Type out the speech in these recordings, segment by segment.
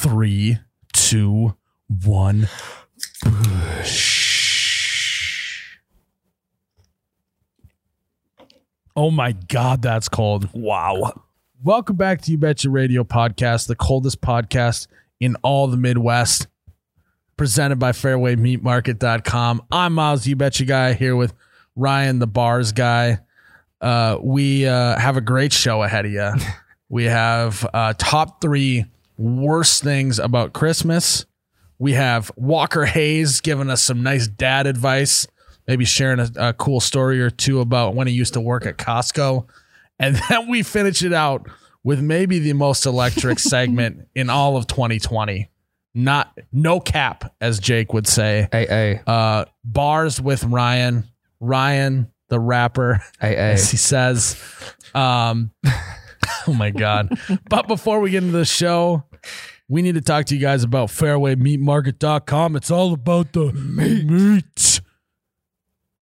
Three, two, one. Oh my God, that's cold. Wow. Welcome back to You Betcha Radio Podcast, the coldest podcast in all the Midwest, presented by FairwayMeatMarket.com. I'm Miles, You Betcha Guy, here with Ryan, the bars guy. Uh, we uh, have a great show ahead of you. we have uh, top three worst things about Christmas. We have Walker Hayes giving us some nice dad advice, maybe sharing a, a cool story or two about when he used to work at Costco. And then we finish it out with maybe the most electric segment in all of 2020. Not no cap, as Jake would say. Hey, hey, Uh, bars with Ryan. Ryan, the rapper, hey, hey. as he says. Um, oh my God. But before we get into the show, we need to talk to you guys about fairwaymeatmarket.com. It's all about the meat.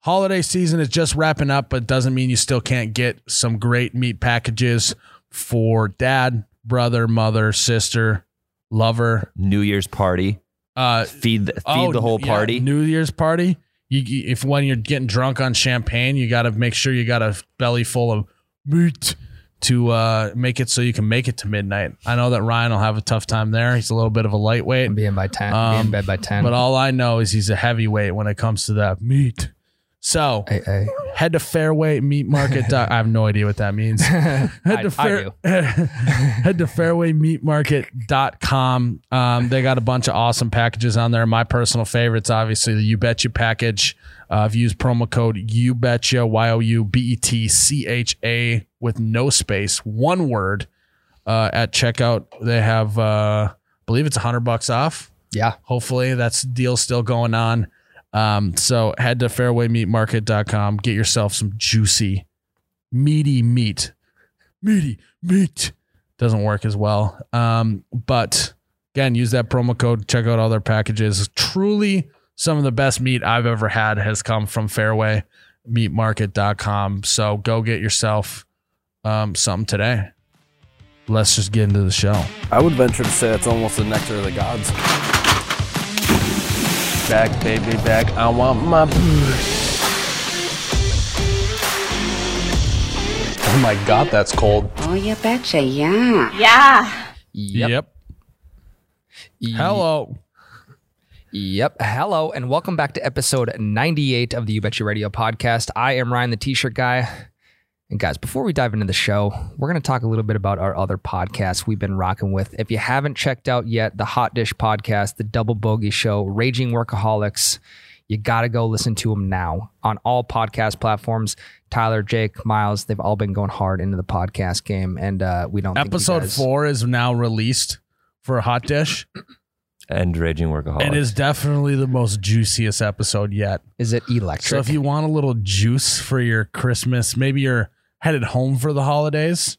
Holiday season is just wrapping up, but doesn't mean you still can't get some great meat packages for dad, brother, mother, sister, lover. New Year's party. Uh, Feed the, feed oh, the whole yeah, party. New Year's party. You, you- if when you're getting drunk on champagne, you got to make sure you got a belly full of meat to uh, make it so you can make it to midnight. I know that Ryan will have a tough time there. He's a little bit of a lightweight, Be in by ten. be Um, in bed by ten. but all I know is he's a heavyweight when it comes to that meat. So hey, hey. head to Fairway Meat Market. I have no idea what that means. head I- to I fair, do. head to fairwaymeatmarket.com. Um, they got a bunch of awesome packages on there. My personal favorites, obviously, the You Betcha package. Uh, I've used promo code You Betcha, Y O U B E T C H A with no space, one word uh, at checkout. They have, uh, I believe it's a hundred bucks off. Yeah. Hopefully that's deal still going on. Um, so head to fairwaymeatmarket.com, get yourself some juicy, meaty meat. Meaty meat doesn't work as well. Um, but again, use that promo code, check out all their packages. Truly some of the best meat I've ever had has come from fairwaymeatmarket.com. So go get yourself um, something today. Let's just get into the show. I would venture to say it's almost the nectar of the gods. Back, baby, back. I want my. booty. Oh my god, that's cold. Oh, you betcha, yeah. Yeah. Yep. Hello. Yep. Hello, and welcome back to episode 98 of the You Betcha Radio podcast. I am Ryan, the T-shirt guy. And guys, before we dive into the show, we're going to talk a little bit about our other podcasts we've been rocking with. If you haven't checked out yet, the Hot Dish podcast, the Double Bogey Show, Raging Workaholics, you got to go listen to them now on all podcast platforms. Tyler, Jake, Miles, they've all been going hard into the podcast game, and uh, we don't. think you Episode guys- four is now released for Hot Dish. and raging workaholic. It is definitely the most juiciest episode yet. is it electric? So if you want a little juice for your Christmas, maybe you're headed home for the holidays.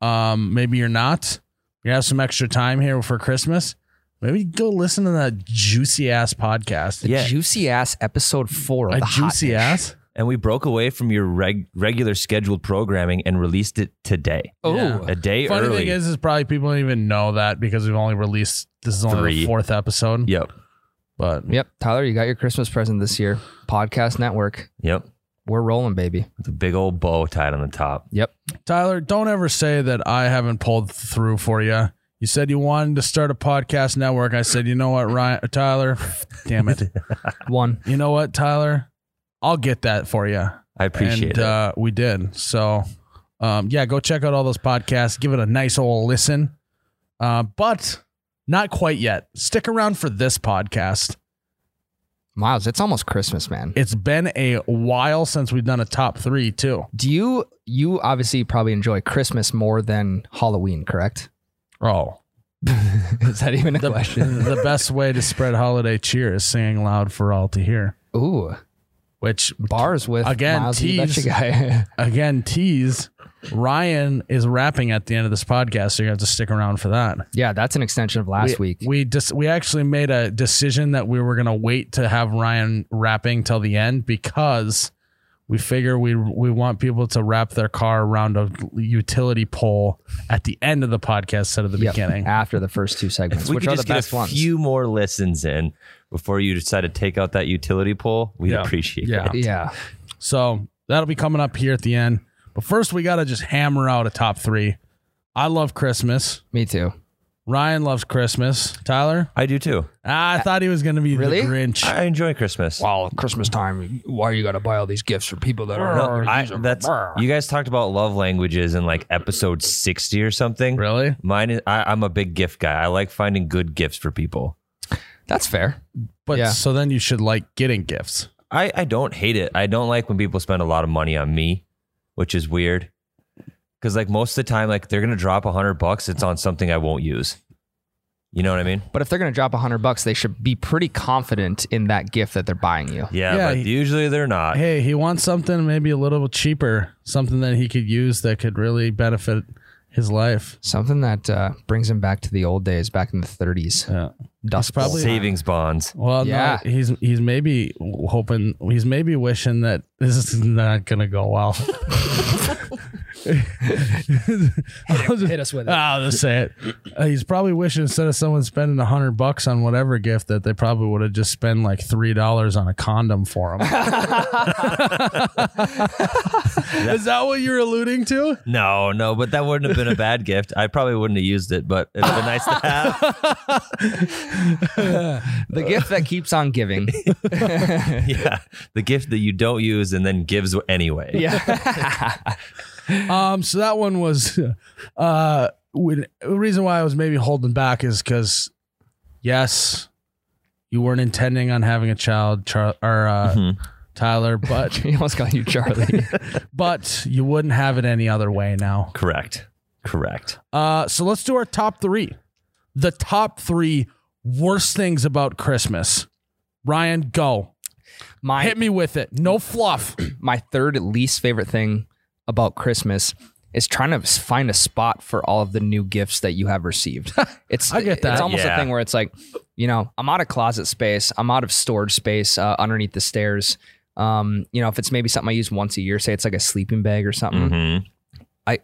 Um, maybe you're not. You have some extra time here for Christmas. Maybe go listen to that juicy ass podcast. the Yeah. juicy ass episode four of A the Hot juicy Dish. ass. and we broke away from your reg- regular scheduled programming and released it today. Oh, Yeah. A day Funny early. thing is, is probably people don't even know that because we've only released this is only the fourth episode. yep. But Yep, Tyler, you got your Christmas present this year. Podcast Network. Yep. We're rolling, baby. With a big old bow tied on the top. Yep. Tyler, don't ever say that I haven't pulled through for you. You said you wanted to start a podcast network. I said, you know what, Ryan, Tyler, damn it. One. You know what, Tyler, I'll get that for you. I appreciate and, it. Uh, we did. So, um, yeah, go check out all those podcasts. Give it a nice old listen. Uh, but not quite yet. Stick around for this podcast. Miles, it's almost Christmas, man. It's been a while since we've done a top three, too. Do you you obviously probably enjoy Christmas more than Halloween, correct? Oh, Is that even a the, question? the best way to spread holiday cheer is singing loud for all to hear. Ooh, Which bars with Again, Miles tease. again, tease. Ryan is rapping at the end of this podcast, so you're gonna have to stick around for that. yeah, that's an extension of last we, week. We just we actually made a decision that we were gonna wait to have Ryan rapping till the end because we figure we we want people to wrap their car around a utility pole at the end of the podcast instead of the Yep, beginning. after the first two segments, we which could are the just get best a ones. few more listens in before you decide to take out that utility pole. We'd Yeah. appreciate Yeah. it. yeah. So that'll be coming up here at the end. But first, we got to just hammer out a top three. I love Christmas. Me too. Ryan loves Christmas. Tyler, I do too. ah, I thought he was going to be Really? the Grinch. I enjoy Christmas. Well, Christmas time. Why you got to buy all these gifts for people that No, are? I, that's you guys talked about love languages in like episode sixty or something. really? Mine is I, I'm a big gift guy. I like finding good gifts for people. That's fair. But Yeah. so then you should like getting gifts. I, I don't hate it. I don't like when people spend a lot of money on me, which is weird. Cause like most of the time, like they're gonna drop a hundred bucks, it's on something I won't use. You know what I mean? But if they're going to drop a hundred bucks, they should be pretty confident in that gift that they're buying you. Yeah, Yeah, but he- usually they're not. Hey, he wants something maybe a little cheaper, something that he could use that could really benefit his life. Something that uh, brings him back to the old days, back in the 30s. Yeah. Dust probably- Savings bonds. Well, Yeah. no, he's he's maybe hoping he's maybe wishing that this is not gonna go well. Hit us with it. I'll just say it. Uh, he's probably wishing instead of someone spending a hundred bucks on whatever gift that they probably would have just spent like three dollars on a condom for him. is that what you're alluding to? No, no, but that wouldn't have been a bad gift. I probably wouldn't have used it, but it'd been nice to have. the gift that keeps on giving. yeah. The gift that you don't use and then gives anyway. yeah. Um, so that one was uh when, the reason why I was maybe holding back is because yes, you weren't intending on having a child, Char- or uh, Mm-hmm. Tyler, but he almost called you Charlie. but you wouldn't have it any other way now. Correct. Correct. Uh, so let's do our top three. The top three worst things about Christmas. Ryan, go. My Hit me with it. No fluff. my third least favorite thing about Christmas is trying to find a spot for all of the new gifts that you have received. It's I get that. It's almost Yeah. a thing where it's like, you know, I'm out of closet space, I'm out of storage space uh, underneath the stairs. Um, you know, if it's maybe something I use once a year, say it's like a sleeping bag or something, hmm I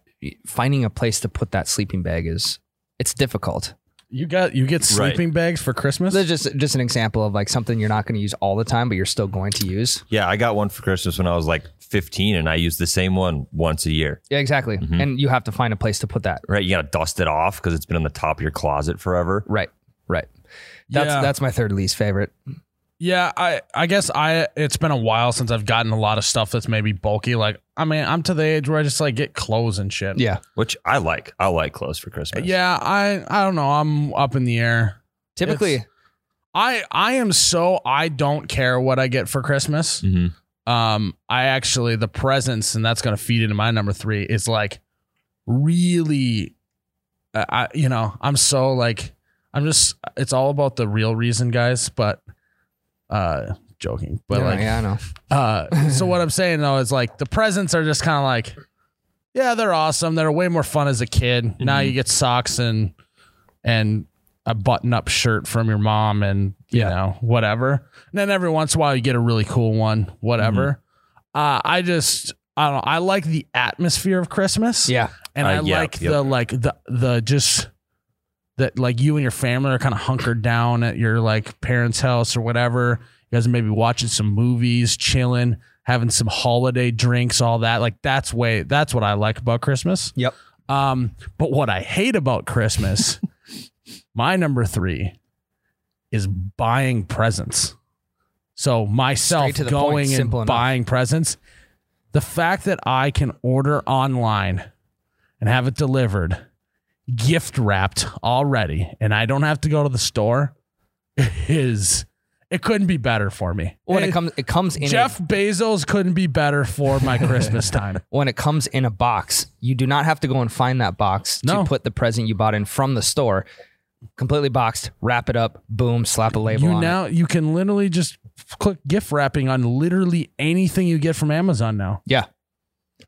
finding a place to put that sleeping bag is it's difficult. You got you get Right. sleeping bags for Christmas? That's just just an example of like something you're not going to use all the time, but you're still going to use. Yeah, I got one for Christmas when I was like 15 and I used the same one once a year. Yeah, exactly. Mm-hmm. And you have to find a place to put that. Right? You got to dust it off because it's been on the top of your closet forever. Right. Right. That's Yeah. that's my third least favorite. Yeah, I I guess I it's been a while since I've gotten a lot of stuff that's maybe bulky. Like I mean, I'm to the age where I just like get clothes and shit. Yeah. Which I like. I like clothes for Christmas. Yeah, I I don't know. I'm up in the air. Typically, It's- I I am so I don't care what I get for Christmas. Mhm. Um, I actually the presents, and that's gonna feed into my number three. Is like really, uh, I you know I'm so like I'm just it's all about the real reason, guys. But uh, joking. But yeah, like yeah, I know. uh, so what I'm saying though is like the presents are just kind of like, yeah, they're awesome. They're way more fun as a kid. Now you get socks and and a button up shirt from your mom and you Yeah. know whatever. And then every once in a while you get a really cool one, whatever. Uh, I just I don't know. I like the atmosphere of Christmas. Yeah. and Uh, I like yep. the like the the just that like you and your family are kind of hunkered down at your like parents' house or whatever. You guys are maybe watching some movies, chilling, having some holiday drinks, all that. Like that's way that's what I like about Christmas. Yep. Um, but what I hate about Christmas, my number three is buying presents. So myself the point, going and enough. buying presents. The fact that I can order online and have it delivered, gift wrapped already, and I don't have to go to the store is it couldn't be better for me. When it eh, It- comes, it comes in Jeff A, Bezos couldn't be better for my Christmas time. when it comes in a box. You do not have to go and find that box No. to put the present you bought in from the store. Completely boxed, wrap it up, boom, slap a label you on it. now you can literally just click gift wrapping on literally anything you get from Amazon now. Yeah,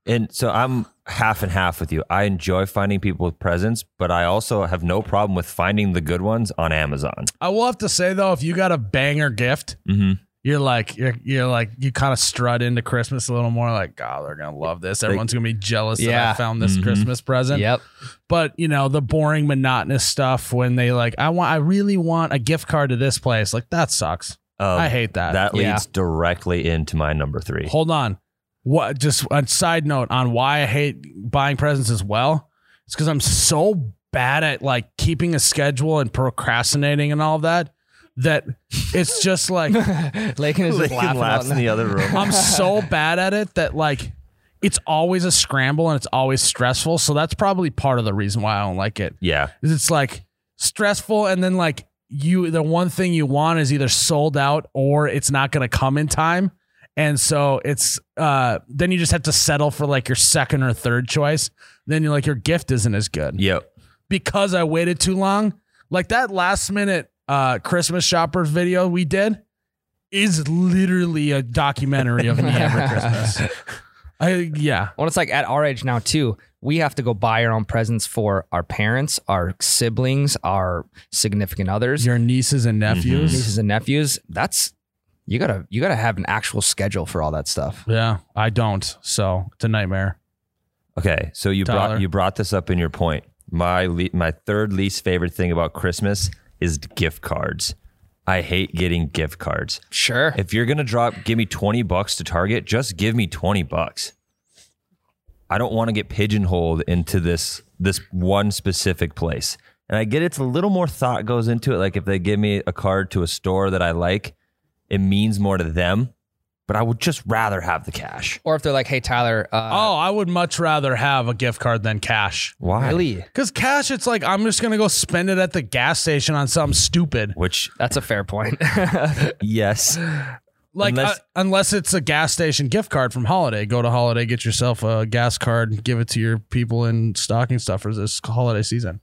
And so I'm half and half with you. I enjoy finding people with presents, but I also have no problem with finding the good ones on Amazon. I will have to say though, if you got a banger gift, hmm you you're like you're you're like you kind of strut into Christmas a little more like God they're gonna love this everyone's gonna be jealous that Yeah. I found this Mhm. Christmas present Yep. but you know the boring monotonous stuff when they like I want I really want a gift card to this place like that sucks Um, I hate that That Yeah. leads directly into my number three. hold on what just a side note on why I hate buying presents as well it's because I'm so bad at like keeping a schedule and procrastinating and all of that that it's just like Lakin is just Lincoln laughing. laughs in the other room. I'm so bad at it that like it's always a scramble and it's always stressful. So that's probably part of the reason why I don't like it. yeah. Is it's like stressful and then like you the one thing you want is either sold out or it's not going to come in time. And so it's uh then you just have to settle for like your second or third choice. Then you're like your gift isn't as good Yep. because I waited too long. Like that last minute uh Christmas shoppers video we did is literally a documentary of me every Christmas. I yeah. Well, it's like at our age now too. We have to go buy our own presents for our parents, our siblings, our significant others, Your nieces and nephews. nieces and nephews. That's you gotta you gotta have an actual schedule for all that stuff. Yeah, I don't. So it's a nightmare. Okay, so you Tyler. brought you brought this up in your point. My le- my third least favorite thing about Christmas is gift cards. I hate getting gift cards. Sure. If you're gonna drop, give me twenty bucks to Target. Just give me twenty bucks. I don't want to get pigeonholed into this this one specific place. And I get it's a little more thought goes into it. Like if they give me a card to a store that I like, it means more to them. But I would just rather have the cash. or if they're like, "Hey Tyler, uh, oh, I would much rather have a gift card than cash. Why? really? Because cash, it's like I'm just gonna go spend it at the gas station on something stupid. Which That's a fair point." yes, Like Unless- uh, unless it's a gas station gift card from Holiday, go to Holiday, get yourself a gas card, give it to your people in stocking stuffers this holiday season.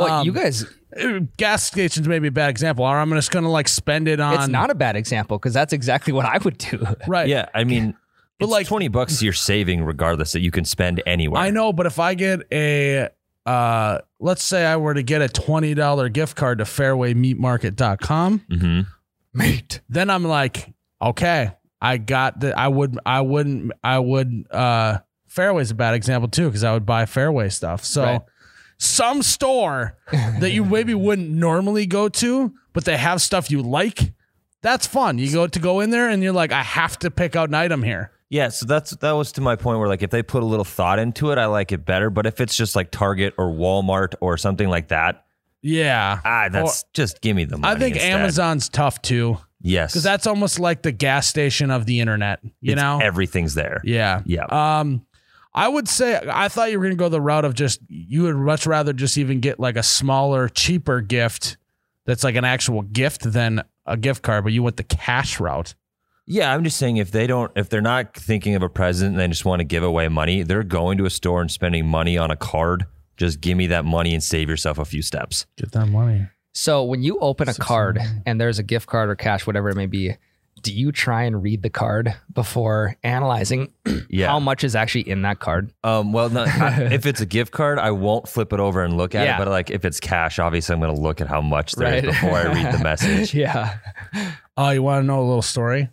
Well, Um, you guys, Uh, Gas stations may be a bad example, or I'm just gonna like spend it on. it's not a bad example because that's exactly what I would do. right. yeah. I mean, But it's like- twenty bucks you're saving regardless that you can spend anywhere. I know, but if I get a, uh, let's say I were to get a twenty dollar gift card to FairwayMeatMarket.com, hmm Mate. then I'm like, okay, I got the. I would, I wouldn't, I would. uh Fairway's a bad example too because I would buy Fairway stuff. So. Right. Some store that you maybe wouldn't normally go to, but they have stuff you like. That's fun. You go to go in there and you're like, I have to pick out an item here. Yeah, so that's that was to my point where like if they put a little thought into it, I like it better. But if it's just like Target or Walmart or something like that, Yeah. ah, that's just give me the money. I think instead. Amazon's tough too. yes, because that's almost like the gas station of the internet. You It's- know? everything's there. yeah. Yeah. Um, I would say I thought you were going to go the route of just you would much rather just even get like a smaller, cheaper gift that's like an actual gift than a gift card, but you went the cash route. Yeah, I'm just saying if they don't, if they're not thinking of a present and they just want to give away money, they're going to a store and spending money on a card. Just give me that money and save yourself a few steps. Get that money. So when you open a card and there's a gift card or cash, whatever it may be, do you try and read the card before analyzing Yeah. how much is actually in that card? Um, well, no, I- if it's a gift card, I won't flip it over and look at Yeah. it. But like if it's cash, obviously I'm going to look at how much there is Right. before I read the message. yeah. Oh, you want to know a little story?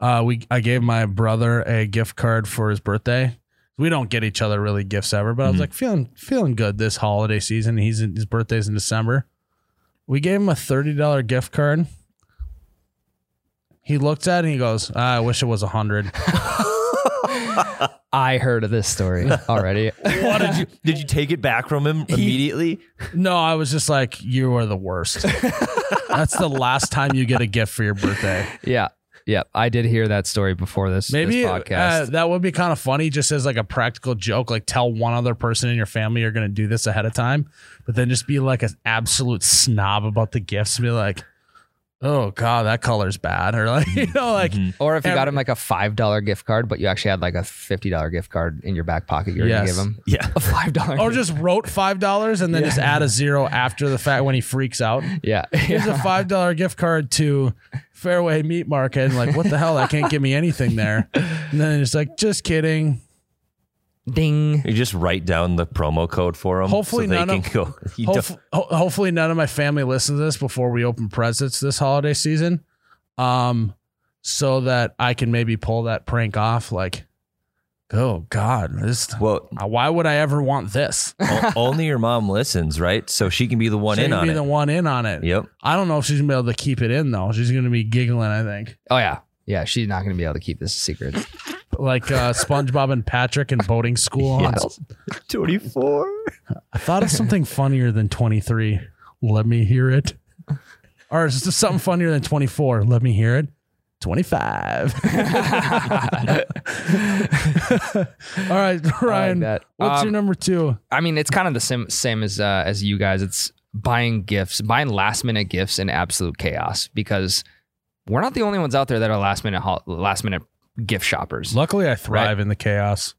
Uh, we I gave my brother a gift card for his birthday. We don't get each other really gifts ever, but I was Mhm. like feeling feeling good this holiday season. He's in, his birthday's in December. We gave him a thirty dollar gift card. He looked at it and he goes, ah, "I wish it was a hundred. I heard of this story already. what did you did you take it back from him immediately? no, I was just like, "You are the worst." That's the last time you get a gift for your birthday. yeah. Yeah. I did hear that story before this, Maybe this uh, that would be kind of funny, just as like a practical joke. Like tell one other person in your family you're going to do this ahead of time, but then just be like an absolute snob about the gifts. Be like, oh god, that color's bad, or like you know, like mm-hmm. or if you got him like a $5 gift card, but you actually had like a $50 gift card in your back pocket, you're Yes. going to give him Yeah. a $5. or just wrote five dollars and then just add a zero after the fact when he freaks out. yeah. Here's a five dollar gift card to Fairway Meat Market. And like, what the hell? I can't give me anything there. And then it's like, just kidding. Ding. You just write down the promo code for them. Hopefully so they none can of- go. You Hof- ho- hopefully none of my family listens to this before we open presents this holiday season. Um, so that I can maybe pull that prank off. Like, oh God, this. Well, uh, Why would I ever want this? only your mom listens, right? So she can be the one She in can on be it. the one in on it. Yep. I don't know if she's gonna be able to keep it in though. She's gonna be giggling. I think Oh yeah, yeah. She's not going to be able to keep this a secret. Like uh, SpongeBob and Patrick in boating school. on- Yes. 24. I thought of something funnier than twenty three. Let me hear it. Or is this something funnier than twenty four? Let me hear it. 25. All right, Ryan. that. What's Um, your number two? I mean, it's kind of the same same as uh, as you guys. It's buying gifts, buying last minute gifts in absolute chaos because we're not the only ones out there that are last minute last minute gift shoppers. Luckily, I thrive in the chaos.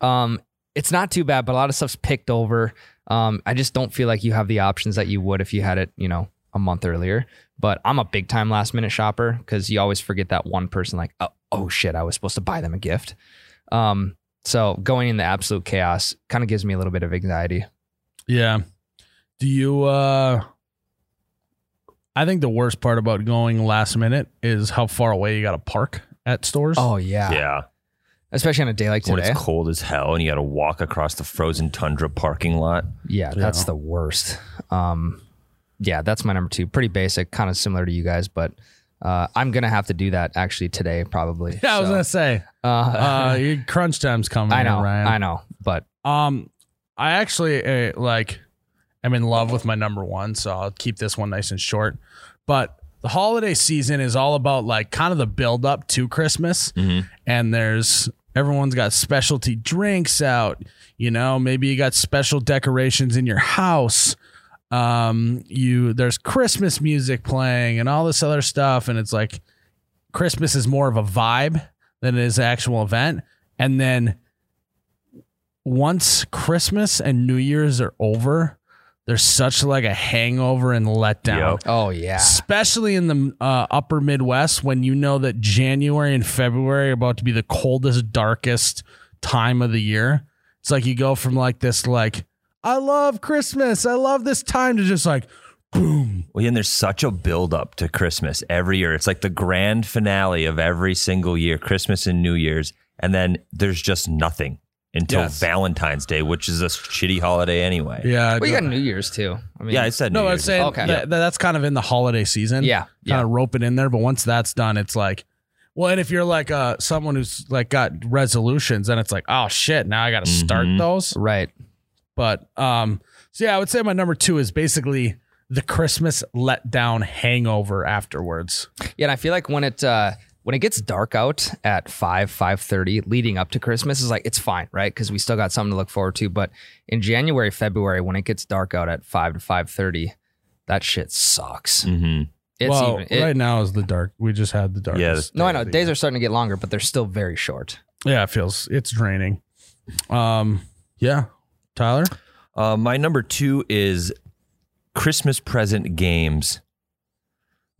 Um, it's not too bad, but a lot of stuff's picked over. Um, I just don't feel like you have the options that you would if you had it, you know, a month earlier. But I'm a big time last minute shopper because you always forget that one person, like, oh, oh shit, I was supposed to buy them a gift. Um, so going in the absolute chaos kind of gives me a little bit of anxiety. Yeah. Do you uh I think the worst part about going last minute is how far away you got to park at stores. Oh yeah, Yeah. especially on a day like When today. it's cold as hell and you got to walk across the frozen tundra parking lot. Yeah, that's Yeah. the worst. Um, yeah, that's my number two. Pretty basic, kind of similar to you guys, but uh, I'm gonna have to do that actually today, probably. Yeah, I was So, gonna say, uh, uh, your crunch time's coming. I know, Ryan. I know, but Um, I actually uh, like am in love with my number one, so I'll keep this one nice and short. But the holiday season is all about like kind of the build up to Christmas, and there's everyone's got specialty drinks out. You know, maybe you got special decorations in your house. Um, you there's Christmas music playing and all this other stuff, and it's like Christmas is more of a vibe than it is an actual event. And then once Christmas and New Year's are over, there's such like a hangover and letdown. Yep. oh yeah, Especially in the uh, upper Midwest, when you know that January and February are about to be the coldest, darkest time of the year. It's like you go from like this, like, I love Christmas. I love this time to just like, boom. Well, and there's such a build up to Christmas every year. It's like the grand finale of every single year, Christmas and New Year's. And then there's just nothing until Yes. Valentine's Day, which is a shitty holiday anyway. Yeah. well, you got New Year's too. I mean, Yeah, I said No, New I'm Year's. saying Okay. that, that- that's kind of in the holiday season. Yeah, kind yeah. of rope it in there. But once that's done, it's like, well, and if you're like uh someone who's like got resolutions, then it's like, oh shit, now I got to start Mhm. those. right. But um, so yeah, I would say my number two is basically the Christmas letdown hangover afterwards. Yeah, and I feel like when it uh, when it gets dark out at five five thirty, leading up to Christmas, is like it's fine, right? Because we still got something to look forward to. But in January, February, when it gets dark out at five to five thirty, that shit sucks. mm-hmm. It's well, even it- right now is the dark. We just had the dark. Yeah, no, I know days are starting to get longer, but they're still very short. Yeah, it feels it's draining. Um, yeah, Tyler. Uh, my number two is Christmas present games.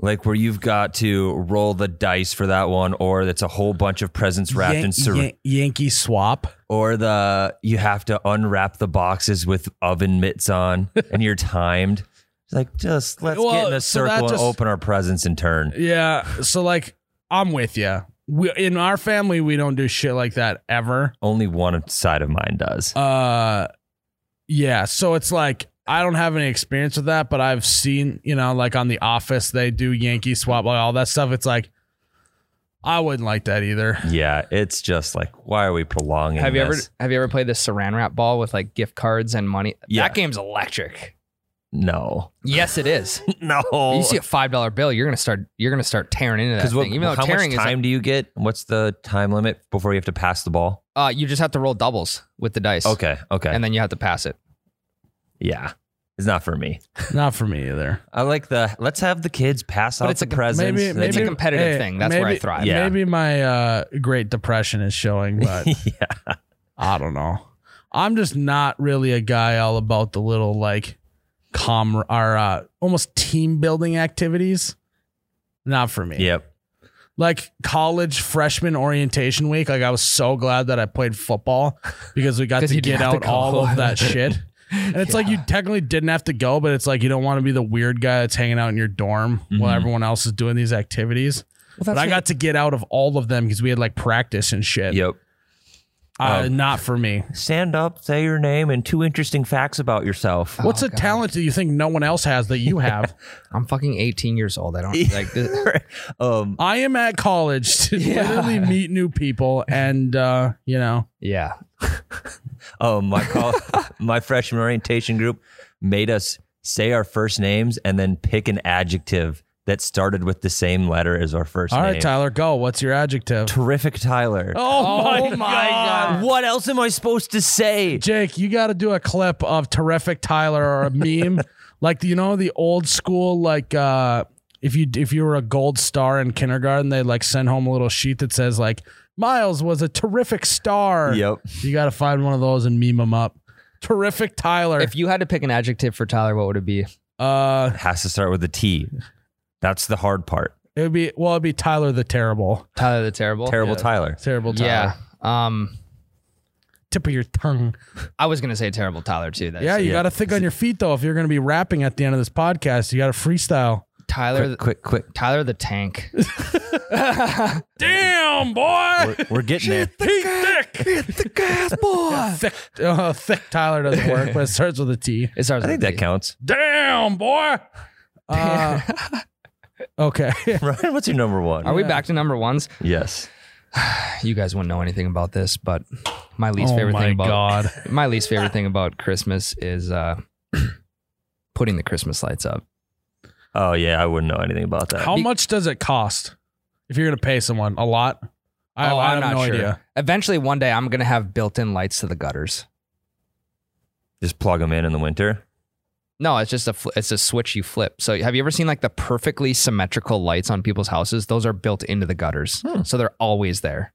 Like where you've got to roll the dice for that one, or it's a whole bunch of presents wrapped Yan- in sur- Yan- Yankee swap. or the you have to unwrap the boxes with oven mitts on and you're timed. It's like just let's Well, get in a so circle and open our presents in turn. Yeah, so like I'm with you. We, in our family, we don't do shit like that ever. Only one side of mine does. Uh, yeah. So it's like I don't have any experience with that, but I've seen, you know, like on The Office, they do Yankee swap, like all that stuff. It's like I wouldn't like that either. yeah, it's just like why are we prolonging? Have you ever have you ever played the Saran wrap ball with like gift cards and money? Yeah. That game's electric. No, Yes, it is. no. You see a five dollar bill, you're gonna start you're gonna start tearing into that Because thing. Even though how tearing much is time do you get? What's the time limit before you have to pass the ball? uh, you just have to roll doubles with the dice. Okay, okay, And then you have to pass it. Yeah, it's not for me. Not for me either. I like the let's have the kids pass But out it's the a com- presents. Maybe, maybe It's a you- competitive thing. That's where I thrive. Yeah. Maybe my uh, Great Depression is showing, but yeah. I don't know. I'm just not really a guy all about the little like com or uh, almost team building activities. Not for me. Yep. Like college freshman orientation week, like I was so glad that I played football because we got to get out all of that shit. And it's like you technically didn't have to go, but it's like you don't want to be the weird guy that's hanging out in your dorm while Mhm. everyone else is doing these activities. but I got to get out of all of them because we had like practice and shit. Yep. Uh, Um, not for me. Stand up, say your name, and two interesting facts about yourself. What's a talent that you think no one else has that you have? I'm fucking 18 years old. I don't like this. um, I am at college to literally meet new people and uh, you know. Yeah. oh, my call, my freshman orientation group made us say our first names and then pick an adjective that started with the same letter as our first All name. right, Tyler, go. What's your adjective? Terrific, Tyler. Oh, my, god. What else am I supposed to say? Jake, you got to do a clip of terrific Tyler or a meme, like you know the old school like uh if you if you were a gold star in kindergarten, they like send home a little sheet that says like Miles was a terrific star. Yep. You got to find one of those and meme them up. Terrific Tyler. If you had to pick an adjective for Tyler, what would it be? uh, Has to start with a T. That's the hard part. it would be well, it'd be Tyler the terrible, Tyler the Terrible. Terrible Tyler. terrible Tyler. Yeah. Um, Tip of your tongue. I was gonna say Terrible Tyler too. That's Yeah, you yeah. got to think on your feet though. If you're going to be rapping at the end of this podcast, you got to freestyle. Tyler. Quick, quick, quick. Tyler the Tank. Damn, boy. We're, we're getting there. He thick. Hit the gas, boy. thick, uh, thick Tyler doesn't work, but it starts with a T. It starts I think with that T. counts. Damn, boy. Uh, okay. Ryan, what's your number one? Are we back to number ones? Yes. You guys wouldn't know anything about this, but my least oh favorite my thing about God. my least favorite thing about Christmas is uh, putting the Christmas lights up. Oh yeah, I wouldn't know anything about that. How much does it cost if you're going to pay someone? A lot? I, oh, I I'm have not no sure. idea. Eventually, one day, I'm gonna have built-in lights to the gutters. Just plug them in in the winter. No, it's just a fl- it's a switch you flip. So have you ever seen like the perfectly symmetrical lights on people's houses? Those are built into the gutters, so they're always there.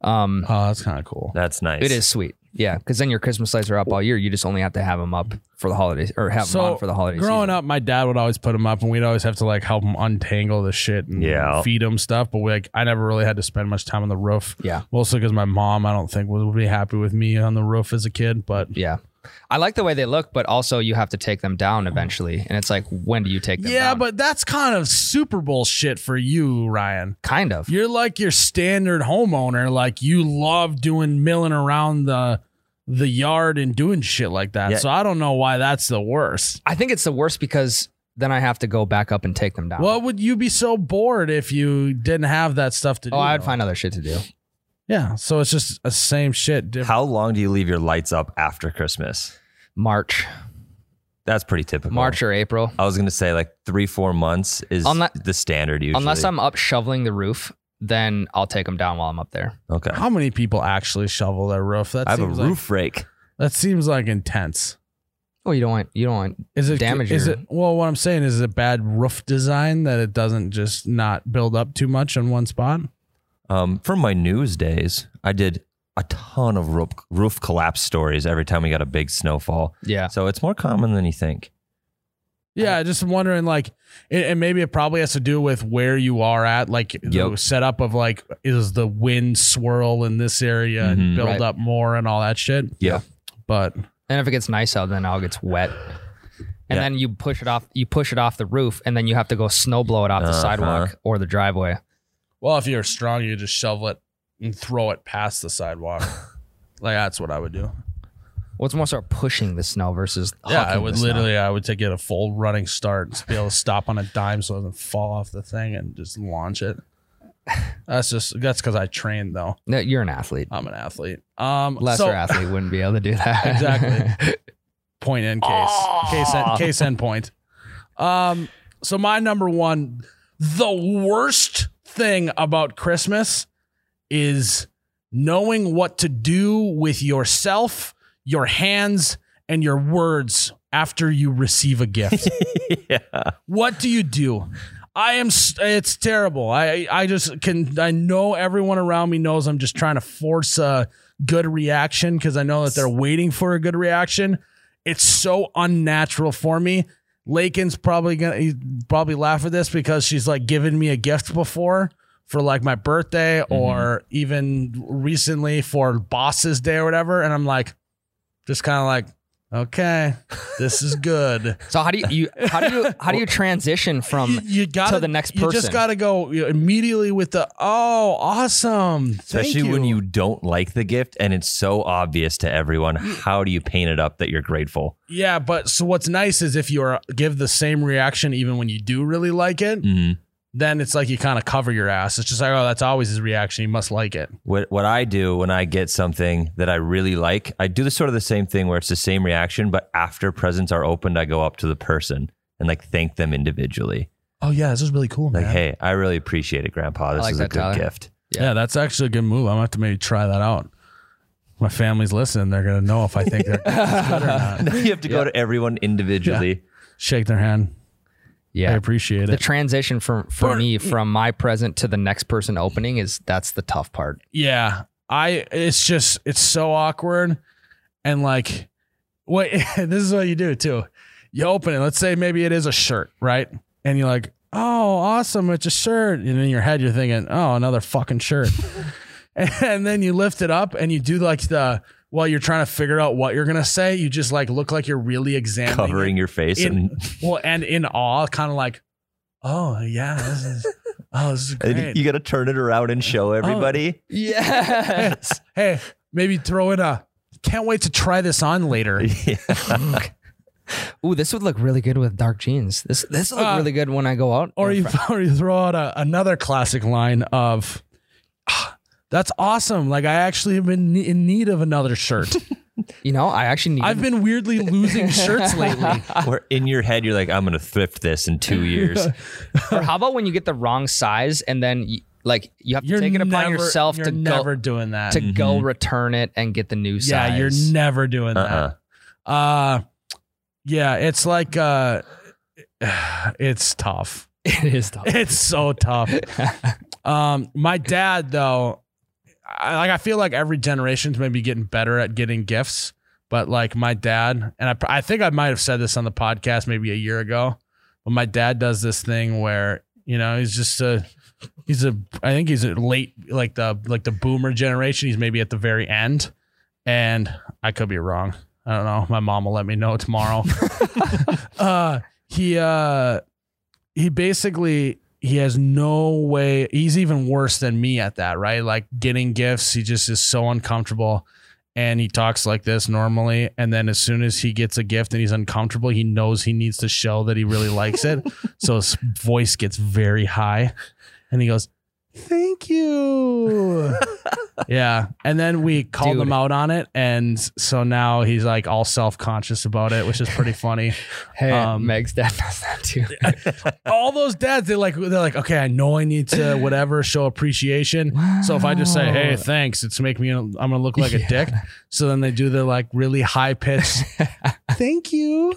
Um, Oh, that's kind of cool. That's nice. it is sweet, yeah, because then your Christmas lights are up all year. You just only have to have them up for the holidays or have them on for the holidays. growing up, my dad would always put them up, and we'd always have to like help him untangle the shit and Yeah. feed him stuff. But we, like, I never really had to spend much time on the roof. Yeah. mostly because my mom, I don't think would, would be happy with me on the roof as a kid. But Yeah. I like the way they look, but also you have to take them down eventually. And it's like, when do you take them yeah, down? but that's kind of Super Bowl shit for you, Ryan. kind of. You're like your standard homeowner. Like you love doing milling around the the yard and doing shit like that. Yeah. So I don't know why that's the worst. I think it's the worst because then I have to go back up and take them down. What would you be so bored if you didn't have that stuff to oh, do? oh, I'd though? find other shit to do. Yeah, so it's just a same shit. Different. How long do you leave your lights up after Christmas? March, That's pretty typical. March or April. I was gonna say like three, four months is Unless- the standard usually. Unless I'm up shoveling the roof, then I'll take them down while I'm up there. okay. How many people actually shovel their roof? That I have a seems like- roof rake. that seems like intense. Oh, you don't want you don't want Is it Damage Is your- it well? What I'm saying is, is it bad roof design that it doesn't just not build up too much in one spot? Um, from my news days, I did a ton of roof, roof collapse stories every time we got a big snowfall. yeah. So it's more common than you think. Yeah, just wondering, like, and maybe it probably has to do with where you are at, like the Yep. setup of like, is the wind swirl in this area and Mhm. build Right. up more and all that shit. Yeah. But And if it gets nice out, then it all gets wet. And Yeah. then you push it off you push it off the roof and then you have to go snow blow it off the Uh-huh. sidewalk or the driveway. well, if you're strong, you just shovel it and throw it past the sidewalk. like that's what I would do. What's more start pushing the snow versus Yeah, I would literally, I would take it a full running start and be able to stop on a dime so it doesn't fall off the thing and just launch it. That's just that's because I trained though. No, you're an athlete. I'm an athlete. Um, Lesser so- athlete wouldn't be able to do that. Exactly. point in case case end, case end point. Um, so my number one, the worst thing about Christmas is knowing what to do with yourself, your hands, and your words after you receive a gift. yeah. what do you do? I am. It's terrible. I I just can. I know everyone around me knows I'm just trying to force a good reaction because I know that they're waiting for a good reaction. It's so unnatural for me. Lakin's probably gonna probably laugh at this because she's like given me a gift before for like my birthday or even recently for boss's day or whatever, and I'm like, just kind of like, Okay, this is good. So how do you, you how do you how do you transition from you, you got to the next person? You just got to go immediately with the oh, awesome. Thank Especially when you don't like the gift and it's so obvious to everyone. How do you paint it up that you're grateful? Yeah, but so what's nice is if you are give the same reaction even when you do really like it, Mhm. Then it's like you kind of cover your ass. It's just like, oh, that's always his reaction. You must like it. What what I do when I get something that I really like, I do the sort of the same thing where it's the same reaction, but after presents are opened, I go up to the person and like thank them individually. Oh yeah, this is really cool, man. Like, hey, I really appreciate it, Grandpa. This like is a good Tyler. gift. yeah. that's actually a good move. I'm gonna have to maybe try that out. My family's listening. They're gonna know if I think they're good or not. Now you have to go to everyone individually. Shake their hand. I yeah appreciate the it. transition from for For- me from my present to the next person opening is that's the tough part. Yeah. I it's just it's so awkward and like what this is what you do too. You open it, let's say maybe it is a shirt, right? And you're like, "Oh, awesome, it's a shirt." And in your head you're thinking, "Oh, another fucking shirt." and then you lift it up and you do like the while you're trying to figure out what you're going to say, you just like look like you're really examining it Covering your face in, and, well and in awe, kind of like, "Oh, yeah, this is Oh, this is and great." you got to turn it around and show everybody. Yes. hey, maybe throw in a can't wait to try this on later. Yeah. Ooh, this would look really good with dark jeans. This this would look Uh, really good when I go out. Or you, front- or you throw out a, another classic line of, "Ah, that's awesome. Like, I actually have been in need of another shirt. you know, I actually need. I've been weirdly losing shirts lately. Or in your head, you're like, I'm going to thrift this in two years. or how about when you get the wrong size and then you, like you have to You're take it upon never- yourself you're to never go doing that. to go return it and get the new size. yeah, you're never doing Uh-uh. that. Uh, yeah, it's like, uh, it's tough. it is tough. It's so tough. um, my dad though, I, like I feel like every generation's maybe getting better at getting gifts, but like my dad, and I, I think I might have said this on the podcast maybe a year ago, but my dad does this thing where you know he's just a he's a I think he's a late like the like the boomer generation. He's maybe at the very end, and I could be wrong. I don't know. My mom will let me know tomorrow. uh, he uh, he basically he has no way. He's even worse than me at that, right? Like getting gifts, he just is so uncomfortable. And he talks like this normally, and then as soon as he gets a gift and he's uncomfortable, he knows he needs to show that he really likes it. so his voice gets very high, and he goes, "Thank you." yeah, and then we called Dude. him out on it, and so now he's like all self conscious about it, which is pretty funny. Hey, Um, Meg's dad does that too. all those dads, they like they're like, okay, I know I need to whatever show appreciation. So if I just say, hey, thanks, it's make me I'm gonna look like a dick. So then they do the like really high pitched, thank you,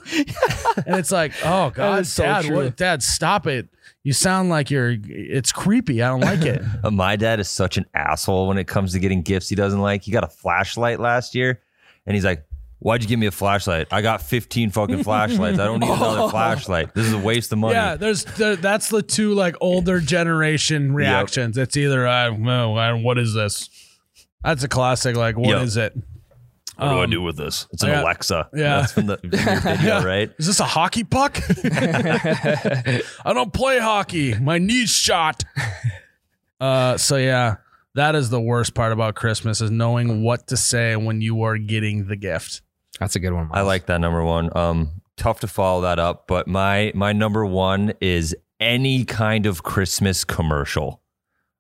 and it's like, oh god, so dad, what, dad, stop it. You sound like you're. It's creepy. I don't like it. My dad is such an asshole when it comes to getting gifts he doesn't like. He got a flashlight last year and he's like, Why'd you give me a flashlight? I got 15 fucking flashlights. I don't need another flashlight. This is a waste of money. Yeah, there's there, that's the two like older generation reactions. It's either no, uh, what is this? That's a classic. Like, what is Yep. it? What do I Um, do with this? It's an yeah. Alexa. Yeah. That's from the from your video, right? Is this a hockey puck? I don't play hockey. My knee's shot. Uh, so yeah, that is the worst part about Christmas is knowing what to say when you are getting the gift. That's a good one. I like that number one. Um, tough to follow that up, but my my number one is any kind of Christmas commercial.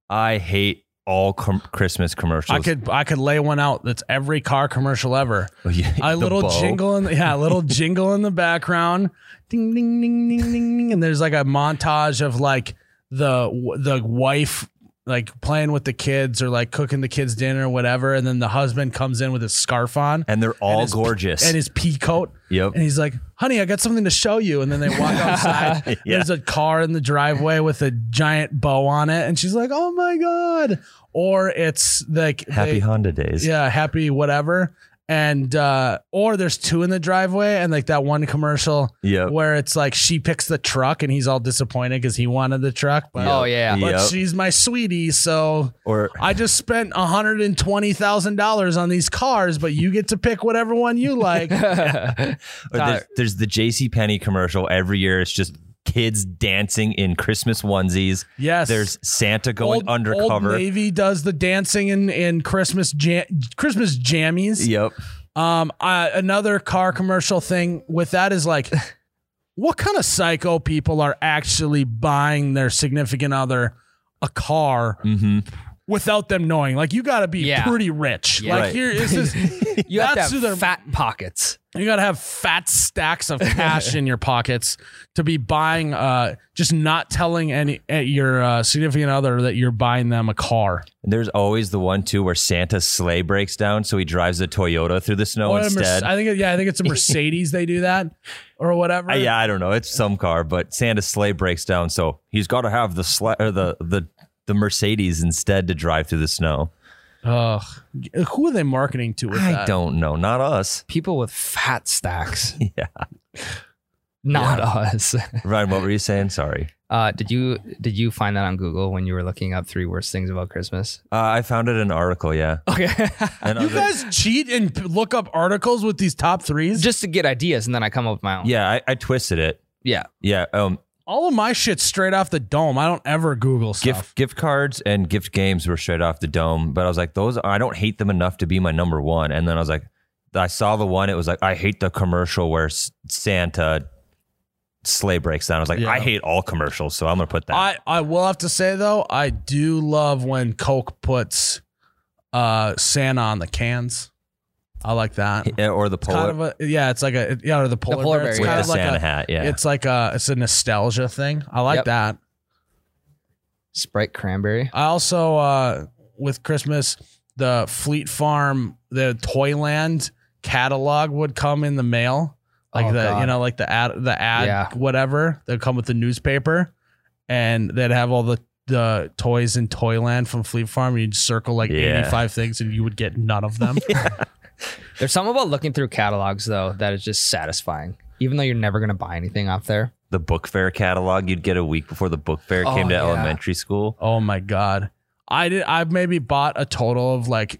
I hate all com- Christmas commercials. I could I could lay one out. That's every car commercial ever. Oh, yeah, A little bow. jingle in the, yeah, a little jingle in the background. Ding ding ding ding ding ding and there's like a montage of like the the wife like playing with the kids or like cooking the kids dinner or whatever and then the husband comes in with his scarf on and they're all his- gorgeous. and his pea coat Yep. and he's like honey i got something to show you and then they walk outside Yeah. there's a car in the driveway with a giant bow on it and she's like oh my god or it's like Happy they- Honda days. yeah happy whatever and uh or there's two in the driveway and like that one commercial Yep. where it's like she picks the truck and he's all disappointed because he wanted the truck but, Oh yeah. but Yep. she's my sweetie so Or i just spent $120000 on these cars but you get to pick whatever one you like Or there's, there's the J.C. Penney commercial every year. It's just kids dancing in Christmas onesies. yes There's Santa going Old- undercover. Old Navy does the dancing in, in Christmas jam, Christmas jammies. Yep. Um, I, another car commercial thing with that is like, what kind of psycho people are actually buying their significant other a car hmm without them knowing? Like, you got to be Yeah. pretty rich. Yeah. Like Right. here is this. you have to that's have who they're- fat pockets. You got to have fat stacks of cash in your pockets to be buying. Uh, just not telling any uh, your uh, significant other that you're buying them a car. And there's always the one too where Santa's sleigh breaks down, so he drives a Toyota through the snow Or a Merce- instead. I think yeah, I think it's a Mercedes. they do that or whatever. Uh, yeah, I don't know. It's some car, but Santa's sleigh breaks down, so he's got to have the sle- or the the the Mercedes instead to drive through the snow. Ugh. Who are they marketing to with I that? don't know. Not us. People with fat stacks. Yeah. Not us. Ryan, what were you saying? Sorry. Uh, did you did you find that on Google when you were looking up three worst things about Christmas? Uh, I found it in an article. Yeah. Okay. And You other- guys cheat and p- look up articles with these top threes. Just to get ideas, and then I come up with my own. yeah, I, I twisted it. Yeah. Yeah. Um, All of my shit's straight off the dome. I don't ever Google stuff. gift gift cards and gift games were straight off the dome, but I was like, those I don't hate them enough to be my number one. And then I was like, I saw the one. It was like I hate the commercial where Santa sleigh breaks down. I was like, Yeah. I hate all commercials, so I'm gonna put that. I, I will have to say though, I do love when Coke puts uh Santa on the cans. I like that. Yeah, or the polar. It's polar kind of a yeah, it's like a yeah, or the polar, polar bear. It's bear, with kind the of like Santa a, hat. Yeah. It's like a it's a nostalgia thing. I like Yep. that. Sprite cranberry. I also uh with Christmas the Fleet Farm the Toyland catalog would come in the mail. Like Oh, the God. you know like the ad the ad Yeah. whatever they'd come with the newspaper and they'd have all the the toys in Toyland from Fleet Farm. You'd circle like Yeah. 85 things and you would get none of them. There's something about looking through catalogs though that is just satisfying. Even though you're never gonna buy anything off there. the book fair catalog you'd get a week before the book fair came Oh, to yeah. elementary school. Oh my god. I did I've maybe bought a total of like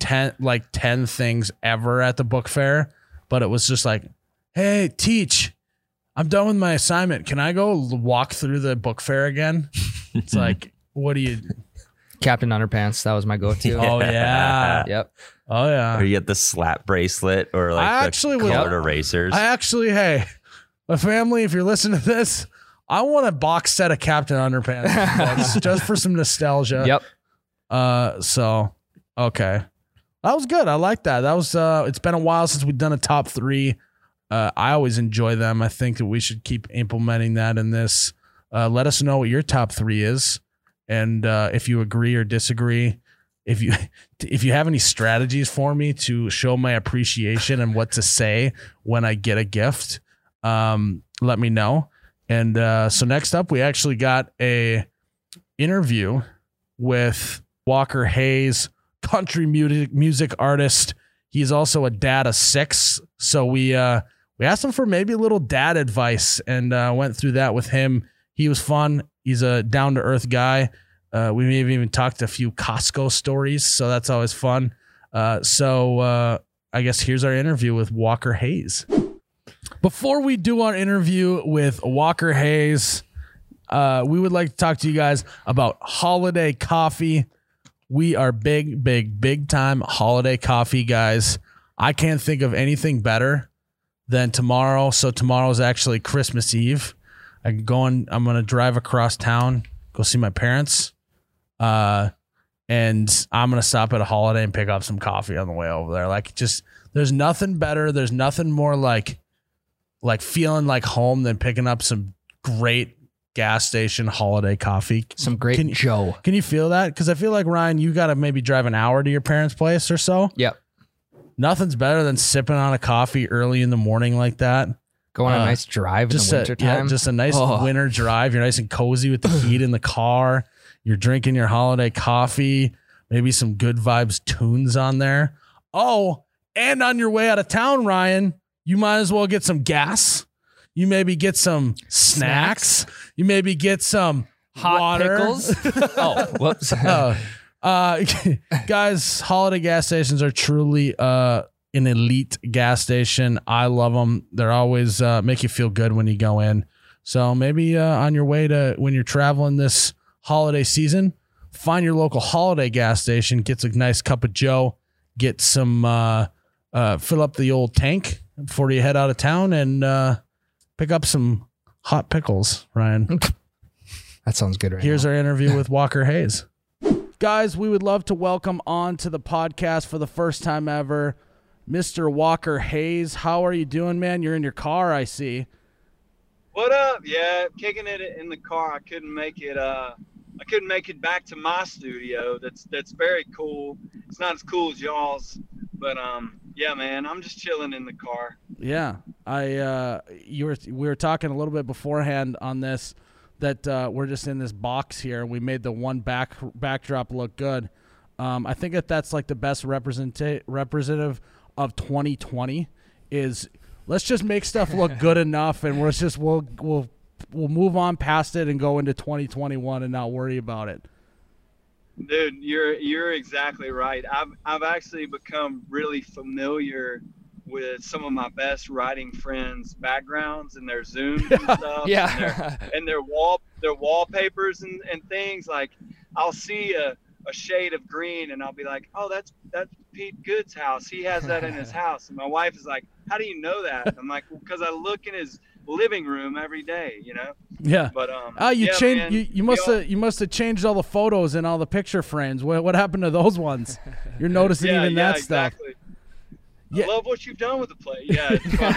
10 like 10 things ever at the book fair, but it was just like, "Hey, teach. I'm done with my assignment. Can I go l- walk through the book fair again?" It's like, "What do you Captain Underpants, that was my go-to. Oh yeah. Yep. Oh yeah. Or you get the slap bracelet or like I the actually would- colored erasers. I actually, hey, my family, if you're listening to this, I want a box set of Captain Underpants books just for some nostalgia. Yep. Uh, so okay, that was good. I like that. That was. Uh, it's been a while since we've done a top three. Uh, I always enjoy them. I think that we should keep implementing that in this. Uh, let us know what your top three is, and uh, if you agree or disagree. If you if you have any strategies for me to show my appreciation and what to say when I get a gift, um, let me know. And uh, so next up, we actually got a interview with Walker Hayes, country music music artist. He's also a dad of six. So we uh we asked him for maybe a little dad advice and uh, went through that with him. He was fun. He's a down to earth guy. Uh, we may have even talked a few Costco stories, so that's always fun. Uh, so uh, I guess here's our interview with Walker Hayes. Before we do our interview with Walker Hayes, uh, we would like to talk to you guys about holiday coffee. We are big, big, big time holiday coffee guys. I can't think of anything better than tomorrow. So tomorrow is actually Christmas Eve. I'm going. I'm gonna drive across town, go see my parents, uh, and I'm gonna stop at a holiday and pick up some coffee on the way over there. Like, just there's nothing better. There's nothing more like, like feeling like home than picking up some great gas station holiday coffee. Some great Can Joe. Can you feel that? Because I feel like Ryan, you got to maybe drive an hour to your parents' place or so. Yep. Nothing's better than sipping on a coffee early in the morning like that. Go on a Uh, nice drive Just in a, the yeah, wintertime. just a nice Oh. winter drive. You're nice and cozy with the heat in the car. You're drinking your holiday coffee. Maybe some good vibes tunes on there. Oh, And on your way out of town, Ryan, you might as well get some gas. You maybe get some snacks. You maybe get some Hot water. pickles. oh, whoops. Uh, uh, guys, holiday gas stations are truly uh, an elite gas station. I love them. They're always uh, make you feel good when you go in. So maybe uh, on your way to when you're traveling this holiday season, find your local holiday gas station, get a nice cup of Joe, get some, uh, uh, fill up the old tank before you head out of town, and uh, pick up some hot pickles. Ryan. that sounds good right Here's now. our interview with Walker Hayes. Guys, we would love to welcome on to the podcast for the first time ever, Mr. Walker Hayes. How are you doing, man? You're in your car, I see. What up? Yeah, kicking it in the car. I couldn't make it. Uh, I couldn't make it back to my studio. That's that's very cool. It's not as cool as y'all's, but um, yeah, man, I'm just chilling in the car. Yeah, I uh, you were we were talking a little bit beforehand on this that uh, we're just in this box here. We made the one back backdrop look good. Um, I think that that's like the best representa- representative of 2020 is let's just make stuff look good enough, and we're just we'll we'll we'll move on past it and go into 2021 and not worry about it. Dude, you're you're exactly right. I've I've actually become really familiar with some of my best writing friends' backgrounds and their zooms and stuff. and their, yeah. and their wall their wallpapers and, and things like I'll see a, a shade of green and I'll be like, Oh, that's that's Pete Good's house. He has that in his house. And my wife is like, How do you know that? I'm like, because I look in his living room every day, you know? Yeah. But um Ah, you yeah, changed. man, You, you must all- have you must have changed all the photos and all the picture frames. What what happened to those ones? You're noticing yeah, even yeah, that stuff. exactly. Yeah. I love what you've done with the play. Yeah, it's fun,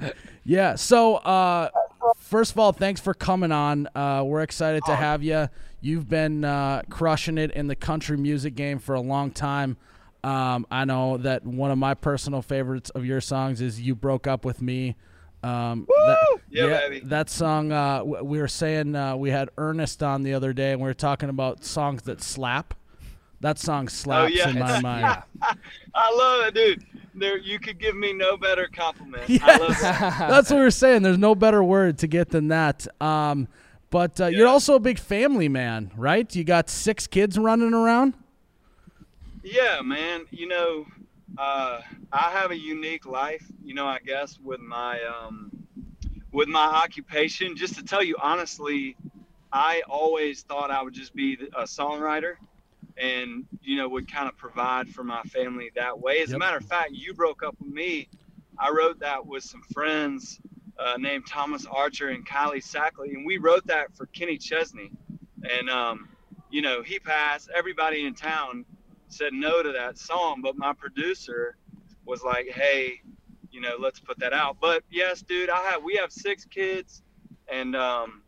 man. Yeah. So, uh, first of all, thanks for coming on. Uh, we're excited to have you. You've been uh, crushing it in the country music game for a long time. Um, I know that one of my personal favorites of your songs is "You Broke Up with Me." Um, that- Yeah, baby. That song. Uh, we were saying uh, we had Ernest on the other day, and we were talking about songs that slap. That song slaps yeah. in my mind. I love it, dude. There you could give me no better compliment. I Yes. love that. That's what we were saying. There's no better word to get than that. Um, but uh, you're also a big family man, right? You got six kids running around. Yeah, man. You know, uh, I have a unique life. You know, I guess with my um, with my occupation. Just to tell you honestly, I always thought I would just be a songwriter, and you know, would kind of provide for my family that way. As Yep. a matter of fact, you broke up with me. I wrote that with some friends uh, named Thomas Archer and Kylie Sackley, and we wrote that for Kenny Chesney. And um, you know, he passed. Everybody in town said no to that song, but my producer was like, "Hey, you know, let's put that out." But yes, dude, I have we have six kids, and um,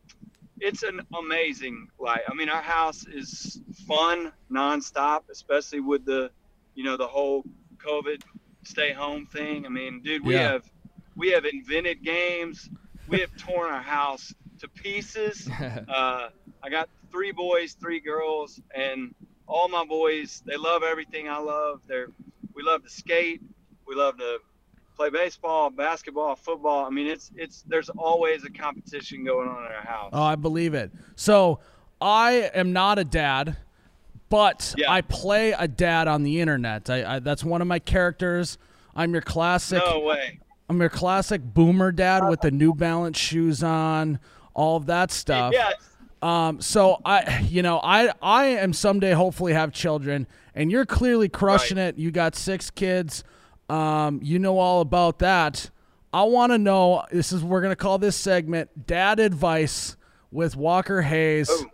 it's an amazing life. I mean, our house is fun nonstop, especially with the, you know, the whole COVID stay home thing. I mean, dude, we Yeah. have we have invented games. We have torn our house to pieces. Uh, I got three boys, three girls, and all my boys they love everything I love. They're we love to skate, we love to play baseball, basketball, football. I mean, it's it's there's always a competition going on in our house. Oh, I believe it. So I am not a dad, but Yeah. I play a dad on the internet. I, I that's one of my characters. I'm your classic. no way. I'm your classic boomer dad with the New Balance shoes on, all of that stuff. Yeah, Um, so I, you know, I, I am someday hopefully have children, and you're clearly crushing it. You got six kids. Um, you know all about that. I want to know. This is we're gonna call this segment "Dad Advice" with Walker Hayes. Oh.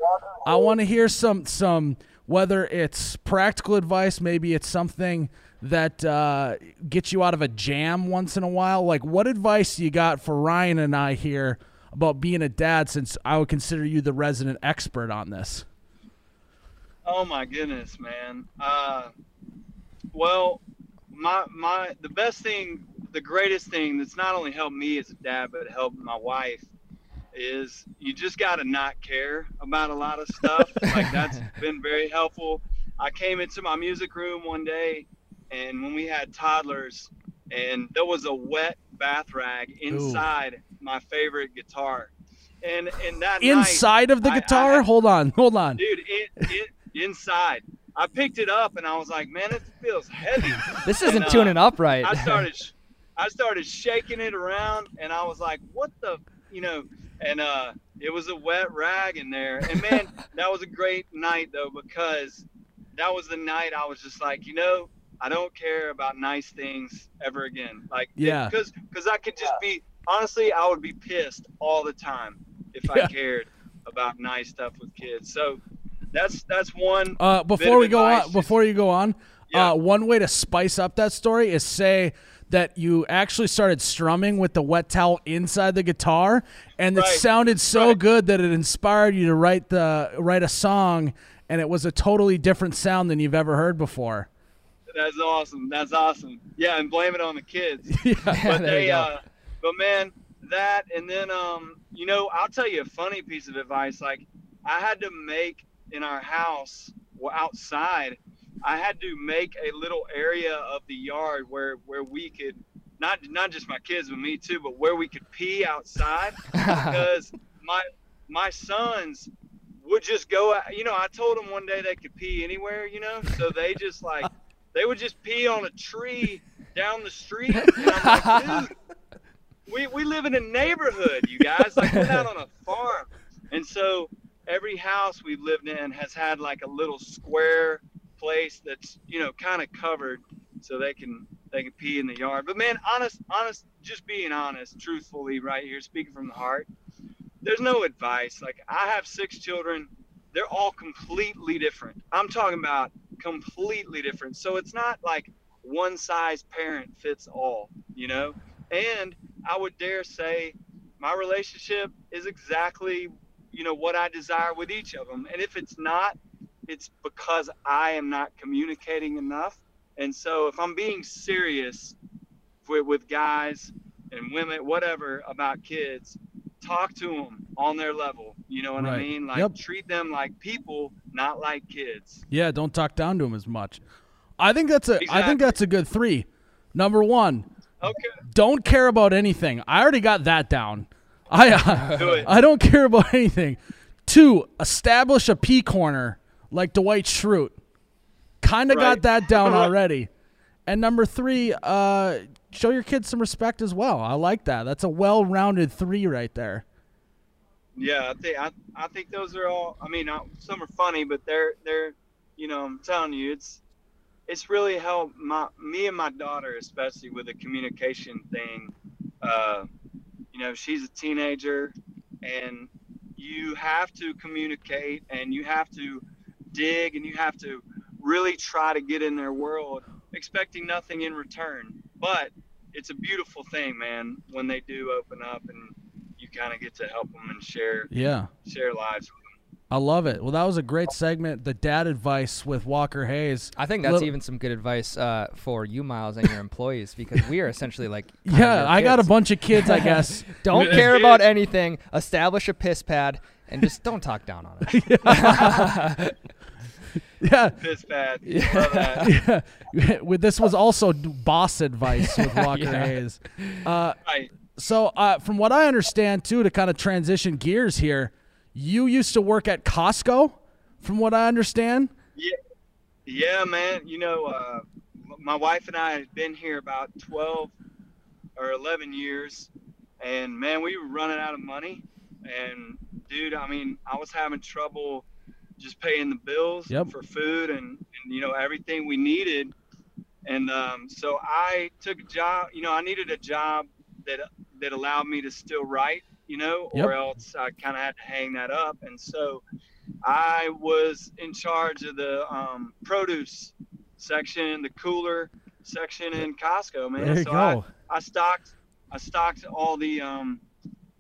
I want to hear some some whether it's practical advice, maybe it's something that uh, gets you out of a jam once in a while. Like, what advice you got for Ryan and I here about being a dad? Since I would consider you the resident expert on this. Oh my goodness, man. Uh, well, my my the best thing, the greatest thing that's not only helped me as a dad, but helped my wife is you just got to not care about a lot of stuff. like that's been very helpful. I came into my music room one day and when we had toddlers, and there was a wet bath rag inside my favorite guitar, and and that night, Inside of the I- I guitar? hold on, hold on. dude, it, it inside. I picked it up and I was like, man, it feels heavy. This isn't And, uh, tuning up right. I started, I started shaking it around, and I was like, "What the, you know?" And uh, it was a wet rag in there. And man, that was a great night though because that was the night I was just like, you know, I don't care about nice things ever again. Like, Yeah. because because I could just be honestly, I would be pissed all the time if I Yeah. cared about nice stuff with kids. So that's that's one. Uh, bit before of we go on, before you go on, Yeah. uh, one way to spice up that story is say that you actually started strumming with the wet towel inside the guitar, and it sounded so Right. good that it inspired you to write the write a song, and it was a totally different sound than you've ever heard before. That's awesome. That's awesome. Yeah, and blame it on the kids. yeah. but they uh but man that and then um you know i'll tell you a funny piece of advice like i had to make in our house well, outside i had to make a little area of the yard where where we could not not just my kids but me too but where we could pee outside because my my sons would just go out you know i told them one day they could pee anywhere you know so they just like they would just pee on a tree down the street and i'm like dude we, we live in a neighborhood you guys. Like we're not on a farm. And so every house we've lived in has had like a little square place that's you know kind of covered so they can they can pee in the yard. But man honest honest just being honest truthfully right here speaking from the heart there's no advice. Like i have six children they're all completely different. I'm talking about completely different. So it's not like one size parent fits all you know? And i would dare say my relationship is exactly you know what i desire with each of them and if it's not it's because i am not communicating enough. And so if i'm being serious with, with guys and women whatever about kids talk to them on their level you know what i mean like Yep. treat them like people not like kids Yeah, don't talk down to them as much. I think that's a I think that's a good three. Number one, okay don't care about anything. I already got that down. I uh, Do I don't care about anything. Two, establish a P corner like Dwight Schrute. Kind of got that down already. And number three, uh, show your kids some respect as well. I like that. That's a well-rounded three right there. Yeah, I think I, I think those are all. I mean, uh, some are funny, but they're they're, you know, I'm telling you, it's it's really helped my me and my daughter, especially with the communication thing. Uh, you know, she's a teenager, and you have to communicate, and you have to dig, and you have to really try to get in their world, expecting nothing in return. But it's a beautiful thing, man, when they do open up and you kind of get to help them and share Yeah. share lives with them. I love it. Well, that was a great segment. The dad advice with Walker Hayes. I think that's Little- even some good advice uh, for you, Miles, and your employees because we are essentially like. Yeah, I got a bunch of kids, I guess. Don't care about anything. Establish a piss pad and just don't talk down on it. yeah. Piss bad. Love that. yeah. With this was also boss advice with Walker Yeah. Hayes. Uh, Right. so, uh, from what I understand, too, to kind of transition gears here, you used to work at Costco. From what I understand, Yeah, yeah, man. You know, uh, my wife and I have been here about 12 or 11 years, and man, we were running out of money. And dude, I mean, I was having trouble just paying the bills Yep. for food and, and you know everything we needed. And um, so I took a job. You know, I needed a job that that allowed me to still write. You know, Yep. or else I kind of had to hang that up. And so I was in charge of the um, produce section, the cooler section in Costco, man. There you so go. I, I stocked I stocked all the um,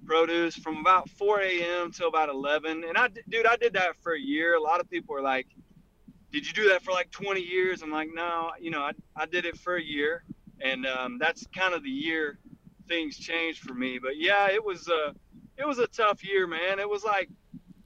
produce from about 4 a.m. till about 11. And I, dude, I did that for a year. A lot of people are like, "Did you do that for like 20 years?" I'm like, "No, you know, I, I did it for a year, and um, that's kind of the year things changed for me. But yeah, it was uh, it was a tough year, man. It was like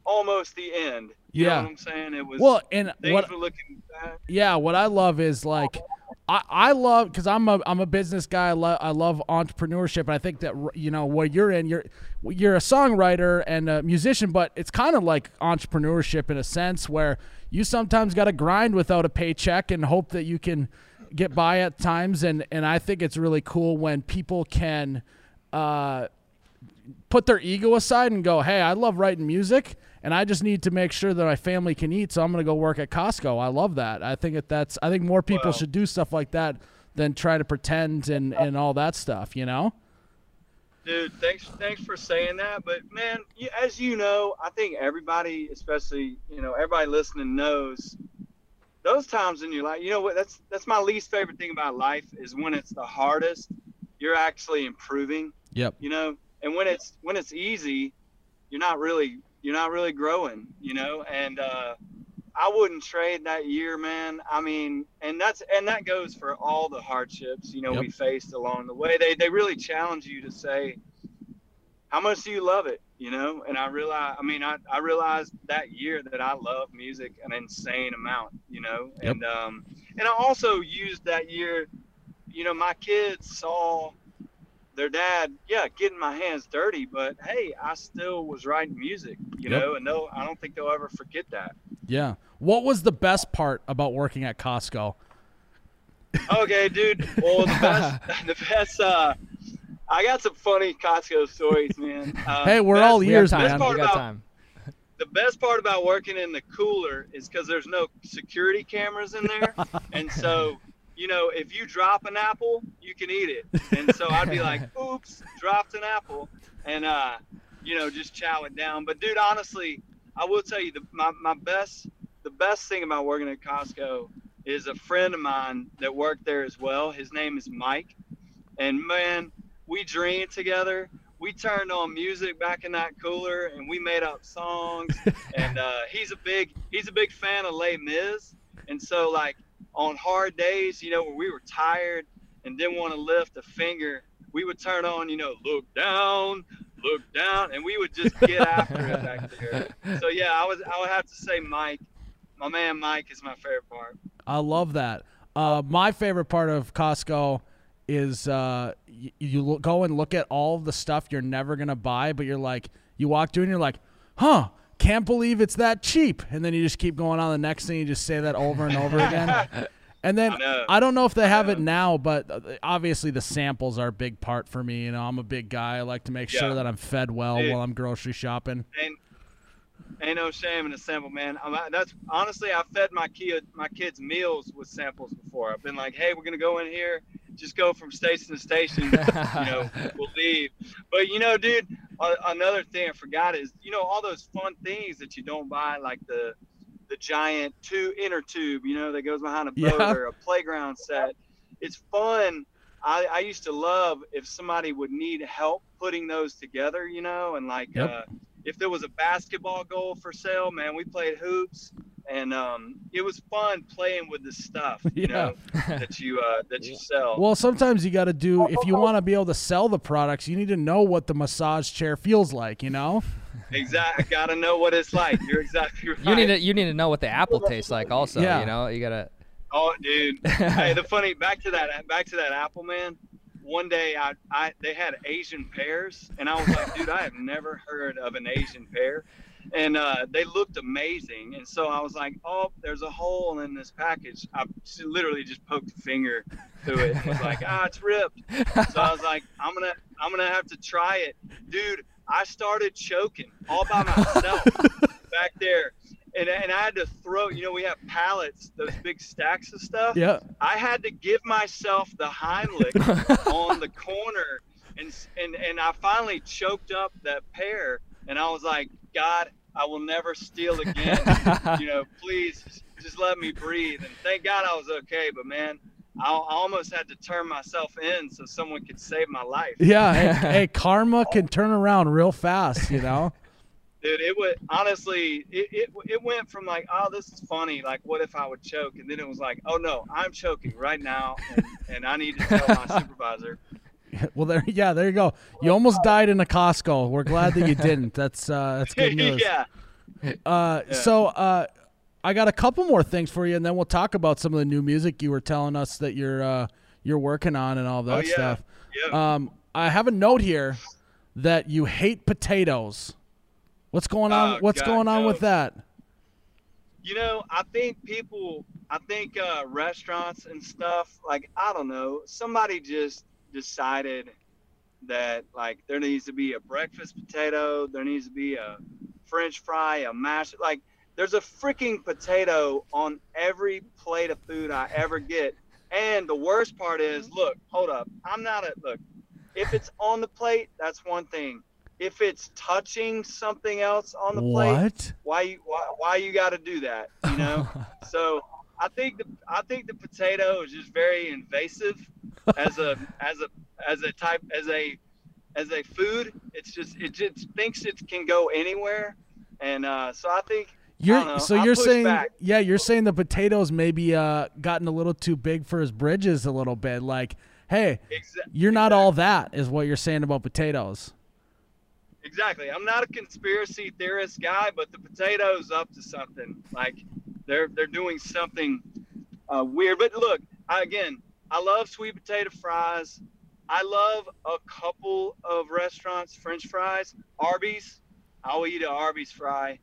almost the end. You Yeah. know what I'm saying? It was well, and things what were looking bad. Yeah, what I love is like I, I love because I'm a I'm a business guy. I love I love entrepreneurship, and I think that you know what you're in. You're you're a songwriter and a musician, but it's kind of like entrepreneurship in a sense where you sometimes got to grind without a paycheck and hope that you can get by at times. And and I think it's really cool when people can. Uh, put their ego aside and go, "Hey, I love writing music, and I just need to make sure that my family can eat, so I'm going to go work at Costco." I love that. I think that that's. I think more people Well- should do stuff like that than try to pretend and and all that stuff. You know? Dude, thanks thanks for saying that. But man, you, as you know, I think everybody, especially you know everybody listening, knows those times in your life. You know what? That's that's my least favorite thing about life is when it's the hardest. You're actually improving. Yep. You know, and when it's when it's easy, you're not really you're not really growing. You know, and uh, I wouldn't trade that year, man. I mean, and that's and that goes for all the hardships you know Yep. we faced along the way. They they really challenge you to say, how much do you love it? You know, and I realize, I mean, I I realized that year that I love music an insane amount. You know, Yep. and um, and I also used that year. You know, my kids saw their dad, yeah, getting my hands dirty, but hey, I still was writing music, you Yep. know, and they'll, I don't think they'll ever forget that. Yeah. What was the best part about working at Costco? Okay, dude. Well, the best, the best. Uh, I got some funny Costco stories, man. Uh, Hey, we're best- all We ears, got best part We got about- time. The best part about working in the cooler is because there's no security cameras in there, and so you know if you drop an apple, you can eat it. And so I'd be like, "Oops, dropped an apple," and uh, you know just chow it down. But dude, honestly, I will tell you the my, my best the best thing about working at Costco is a friend of mine that worked there as well. His name is Mike, and man, we dreamed together. We turned on music back in that cooler, and we made up songs. and uh, he's a big he's a big fan of Les Mis, and so like on hard days, you know, where we were tired and didn't want to lift a finger, we would turn on, you know, look down, look down, and we would just get after it back there. So yeah, I was I would have to say Mike, my man Mike is my favorite part. I love that. Uh, my favorite part of Costco is uh, y- you look, go and look at all the stuff you're never gonna buy, but you're like, you walk through and you're like, huh, can't believe it's that cheap, and then you just keep going on the next thing. You just say that over and over again. And then I. I don't know if they have it now, but uh, obviously the samples are a big part for me. You know, I'm a big guy. I like to make sure that I'm fed well Dude. while I'm grocery shopping. ain't ain't no shame in a sample, man. I'm, that's honestly, I fed my kid my kids meals with samples before. I've been like, hey, we're gonna go in here, just go from station to station. you know, we'll leave. But you know, dude, another thing I forgot is, you know, all those fun things that you don't buy, like the the giant two inner tube, you know, that goes behind a boat Yeah. or a playground set. It's fun. I, I used to love if somebody would need help putting those together, you know, and like Yep. uh, if there was a basketball goal for sale, man, we played hoops, and um, it was fun playing with the stuff, you Yeah. know, that you uh, that you sell. Well, sometimes you got to do if you want to be able to sell the products, you need to know what the massage chair feels like. You know. exactly, got to know what it's like. You're exactly right. You need to you need to know what the apple tastes like. Also, Yeah. you know, you gotta. Oh, dude. hey, the funny back to that back to that apple man. One day, I, I they had Asian pears, and I was like, dude, I have never heard of an Asian pear, and uh, they looked amazing. And so I was like, oh, there's a hole in this package. I literally just poked a finger through it. And was like, ah, it's ripped. So I was like, I'm gonna I'm gonna have to try it, dude. I started choking all by myself back there. And, and I had to throw, you know, we have pallets, those big stacks of stuff. Yeah. I had to give myself the Heimlich on the corner, and and and I finally choked up that pear, and I was like, God, I will never steal again. you know, please just let me breathe. And thank God I was okay, but man, I, I almost had to turn myself in so someone could save my life. Yeah. Hey, hey, karma can turn around real fast. You know. Dude, it would honestly, it, it, it went from like, oh, this is funny. Like, what if I would choke? And then it was like, oh no, I'm choking right now, and, and I need to tell my supervisor. Well, there. Yeah. There you go. You almost died in a Costco. We're glad that you didn't. That's uh, that's good news. yeah. Uh, so uh, I got a couple more things for you, and then we'll talk about some of the new music you were telling us that you're uh, you're working on and all that Oh, yeah. stuff. Yeah. Um, I have a note here that you hate potatoes. What's going on? Oh, What's God, going on no. with that? You know, I think people, I think uh, restaurants and stuff, like, I don't know, somebody just decided that, like, there needs to be a breakfast potato, there needs to be a french fry, a mash. Like, there's a freaking potato on every plate of food I ever get. And the worst part is, look, hold up. I'm not a, look, if it's on the plate, that's one thing. If it's touching something else on the plate, What? why you why, why you got to do that you know so i think the i think the potato is just very invasive as a as a as a type as a as a food it's just it just thinks it can go anywhere and uh so i think I You're know, so I'll you're saying back. yeah, you're saying the potatoes maybe uh gotten a little too big for his bridges a little bit. Like, hey, exa- you're not all that is what you're saying about potatoes. exactly i'm not a conspiracy theorist guy but the potatoes up to something like they're they're doing something uh, weird but look I, again i love sweet potato fries i love a couple of restaurants french fries arby's i will eat an arby's fry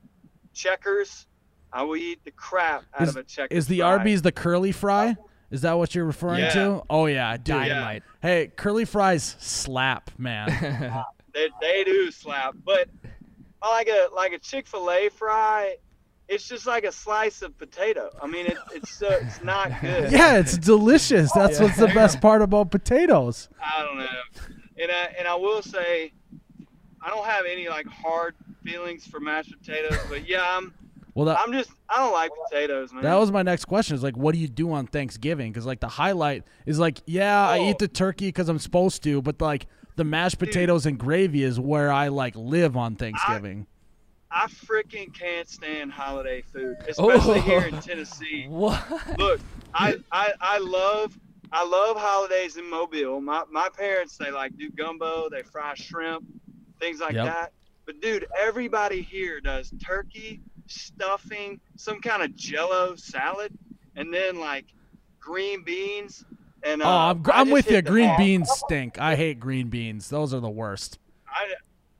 checkers i will eat the crap out Is- of a checkers Is the fry. Arby's the curly fry? Is that what you're referring Yeah. to? Oh yeah, dude. Dynamite. Hey, curly fries slap, man. they, they do slap but like a like a chick-fil-a fry it's just like a slice of potato i mean it, it's so it's not good yeah, it's delicious. That's what's the best part about potatoes. I don't know. And I and I will say, I don't have any like hard feelings for mashed potatoes, but yeah, I'm Well, that, I'm just I don't like potatoes, man. that was my next question. Is like, what do you do on Thanksgiving? Because like the highlight is like, yeah, I Oh. eat the turkey because I'm supposed to, but like the mashed potatoes and gravy is where I like live on Thanksgiving. I freaking can't stand holiday food, especially here in Tennessee. What? Look, I, I I love I love holidays in Mobile. My my parents they like do gumbo, they fry shrimp, things like Yep. that. But dude, everybody here does turkey, stuffing, some kind of jello salad, and then like green beans. And uh, oh, I'm, I I'm with you. Green beans stink. I hate green beans. Those are the worst. I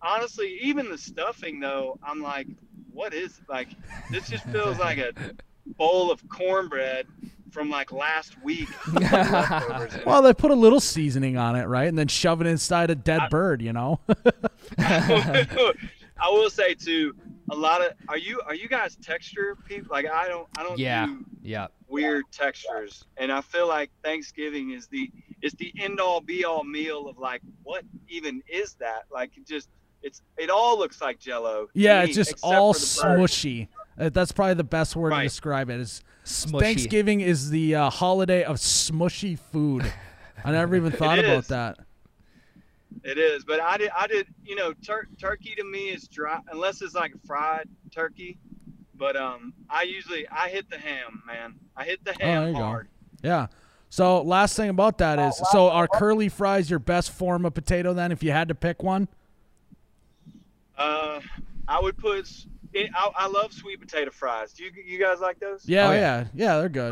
honestly, even the stuffing though, I'm like, what is like? This just feels like a bowl of cornbread from like last week. Leftovers. Well, they put a little seasoning on it, right, and then shove it inside a dead bird. You know. I will say too, a lot of are you are you guys texture people? Like I don't I don't Yeah. do Yeah. weird textures, and I feel like Thanksgiving is the is the end all be all meal of like what even is that? Like just it's it all looks like Jello. Yeah, me, it's just all for smushy. Uh, That's probably the best word to describe it. Is Smushy. Thanksgiving is the uh, holiday of smushy food. I never even thought about is. that. It is, but I did. I did. You know, tur- turkey to me is dry unless it's like fried turkey. But um, I usually I hit the ham, man. I hit the Oh, there ham go. hard. Yeah. So last thing about that is, so are curly fries your best form of potato? Then, if you had to pick one, Uh, I would put. I, I love sweet potato fries. Do you you guys like those? yeah, Oh, yeah, yeah. yeah, they're good.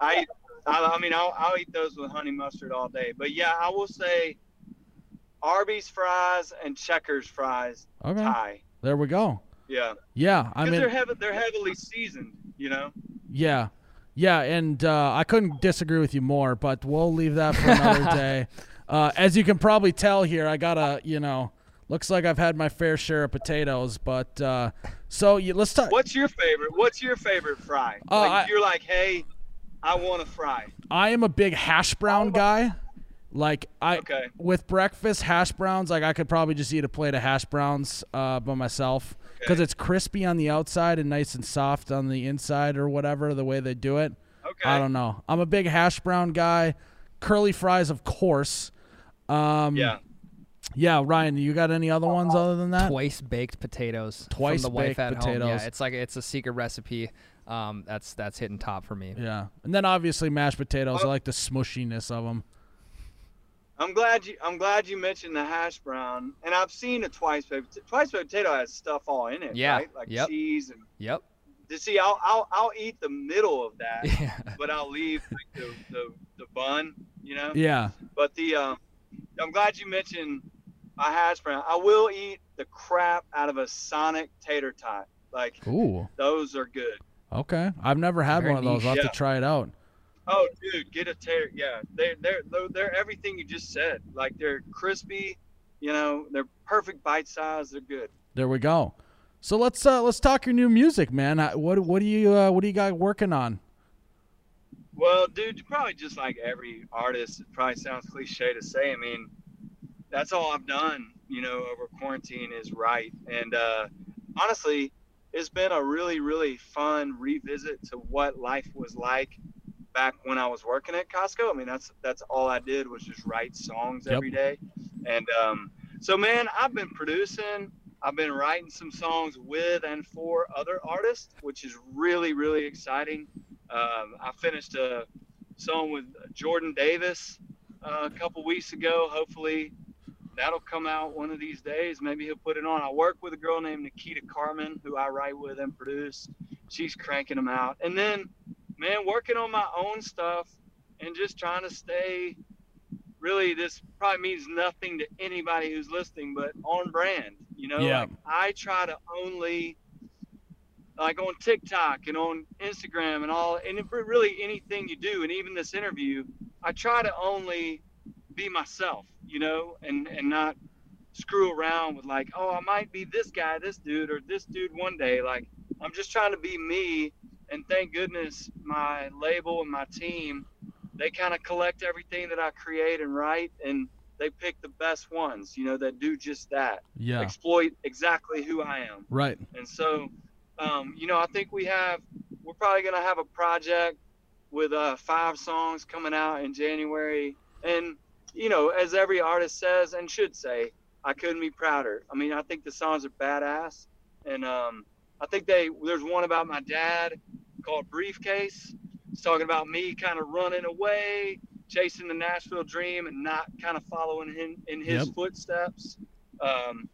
I, I, I mean, I'll, I'll eat those with honey mustard all day. But yeah, I will say, Arby's fries and Checkers fries Okay, tie. there we go. Yeah, Yeah, I mean, they're heavy, they're heavily seasoned. You know. Yeah. Yeah, and uh, I couldn't disagree with you more, but we'll leave that for another day. Uh, as you can probably tell here, I got a, you know, looks like I've had my fair share of potatoes, but uh, so you, let's talk. What's your favorite? What's your favorite fry? Uh, like I- you're like, hey, I want a fry. I am a big hash brown guy. Like I Okay. with breakfast hash browns, like I could probably just eat a plate of hash browns uh, by myself because Okay. it's crispy on the outside and nice and soft on the inside or whatever the way they do it. Okay. I don't know. I'm a big hash brown guy. Curly fries, of course. Um, Yeah. Yeah, Ryan, you got any other ones other than that? Twice baked potatoes. Twice from the wife baked at home. potatoes. Yeah, it's like it's a secret recipe. Um, that's that's hitting top for me. Yeah, and then obviously mashed potatoes. I like the smushiness of them. I'm glad you. I'm glad you mentioned the hash brown, and I've seen a twice baked. Twice baked potato has stuff all in it. Yeah, Right? Like yep. cheese and Yep. To see, I'll I'll, I'll eat the middle of that, Yeah. but I'll leave like, the, the the bun. You know. Yeah. But the um, I'm glad you mentioned a hash brown. I will eat the crap out of a Sonic tater tot. Like Ooh. those are good. Okay. I've never had Very one of those. niche. I'll have Yeah. to try it out. Oh, dude, get a tater. Yeah, they're they're they're, they're everything you just said. Like they're crispy. You know, they're perfect bite size. They're good. There we go. So let's uh let's talk your new music, man. Uh, What what do you uh, what do you got working on? Well, dude, probably just like every artist, it probably sounds cliche to say. I mean, that's all I've done, you know, over quarantine is write. And uh, honestly, it's been a really, really fun revisit to what life was like back when I was working at Costco. I mean, that's that's all I did was just write songs Yep. every day. And um, so, man, I've been producing. I've been writing some songs with and for other artists, which is really, really exciting. Um, I finished a song with Jordan Davis uh, a couple weeks ago. Hopefully, that'll come out one of these days. Maybe he'll put it on. I work with a girl named Nikita Carmen, who I write with and produce. She's cranking them out. And then, man, working on my own stuff and just trying to stay. Really, this probably means nothing to anybody who's listening, but on brand. You know, Yeah. like I try to only like on TikTok and on Instagram and all, and it- really anything you do, and even this interview, I try to only be myself, you know, and and not screw around with like, oh, I might be this guy, this dude, or this dude one day. Like, I'm just trying to be me, and thank goodness my label and my team, they kind of collect everything that I create and write, and they pick the best ones, you know, that do just that, Yeah. exploit exactly who I am. Right. And so, um, you know, I think we have, we're probably going to have a project with uh, five songs coming out in January. And, you know, as every artist says and should say, I couldn't be prouder. I mean, I think the songs are badass. And um, I think they, there's one about my dad called Briefcase. It's talking about me kind of running away, chasing the Nashville dream and not kind of following him in his Yep. footsteps. Um,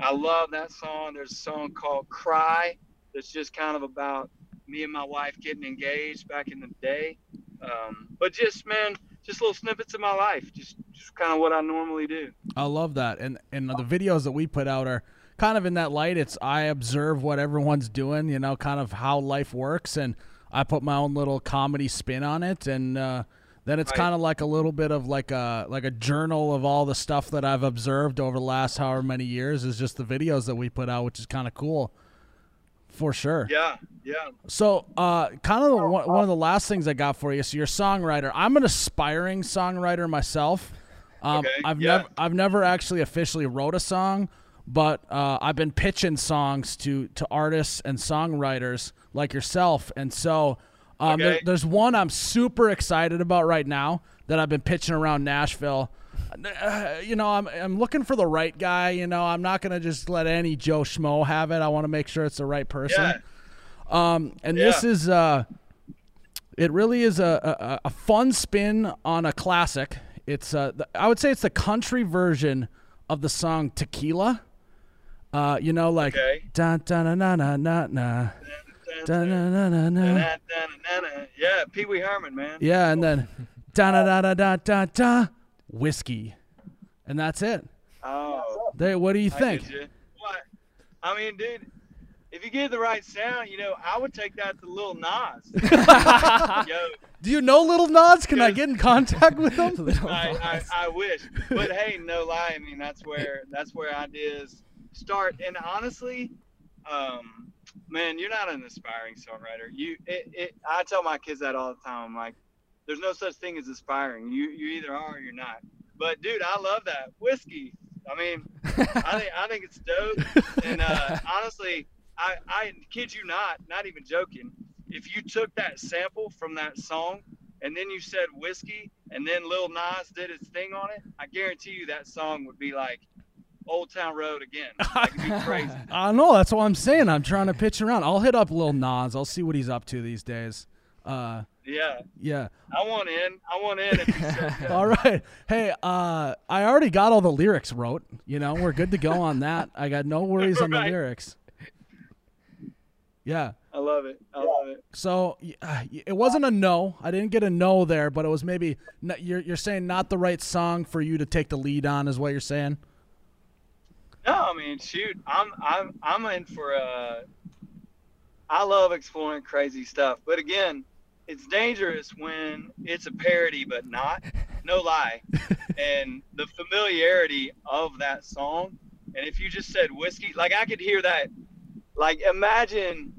I love that song. There's a song called Cry that's just kind of about me and my wife getting engaged back in the day. Um, but just, man, just little snippets of my life, just, just kind of what I normally do. I love that. And and the videos that we put out are kind of in that light. It's I observe what everyone's doing, you know, kind of how life works and I put my own little comedy spin on it and uh then it's Right. kind of like a little bit of like a like a journal of all the stuff that I've observed over the last however many years is just the videos that we put out, which is kind of cool. For sure. Yeah, yeah. So, uh, kind of the, one, one of the last things I got for you. So, you're a songwriter. I'm an aspiring songwriter myself. Um, Okay, I've yeah. never, I've never actually officially wrote a song, but uh, I've been pitching songs to to artists and songwriters like yourself. And so, um, there- there's one I'm super excited about right now that I've been pitching around Nashville. Uh, you know, I'm I'm looking for the right guy. You know, I'm not gonna just let any Joe Schmo have it. I want to make sure it's the right person. Yeah. Um, and this is uh, it really is a, a a fun spin on a classic. It's uh, the, I would say it's the country version of the song Tequila. Uh, you know, like Okay. da da na na na na na da na na na na. Yeah, Pee Wee Herman, man. Yeah, and then da da da da da da da whiskey, and that's it. Oh, They, what do you I think? get you. What? I mean, dude, if you get the right sound, you know, I would take that to Lil Nas. Yo, Do you know Lil Nas? Can I get in contact with them? I, I, I wish, but hey, no lie. I mean, that's where that's where ideas start. And honestly, um, man, you're not an aspiring songwriter. You, it, it, I tell my kids that all the time. I'm like, there's no such thing as aspiring. You, you either are or you're not. But dude, I love that whiskey. I mean, I think I think it's dope. And uh, honestly, I, I kid you not, not even joking. If you took that sample from that song and then you said whiskey and then Lil Nas did his thing on it, I guarantee you that song would be like Old Town Road again. Like, it'd be crazy. I know. That's what I'm saying. I'm trying to pitch around. I'll hit up Lil Nas. I'll see what he's up to these days. Uh, Yeah, yeah. I want in. I want in. If you. All right. Hey, uh, I already got all the lyrics wrote. You know, we're good to go on that. I got no worries on the lyrics. Yeah. I love it. I love it. So uh, it wasn't a no. I didn't get a no there, but it was maybe n- you're you're saying not the right song for you to take the lead on, is what you're saying. No, I mean, shoot, I'm I'm I'm in for uh I love exploring crazy stuff, but again, it's dangerous when it's a parody but not. No lie. and the familiarity of that song, and if you just said whiskey, like I could hear that. Like imagine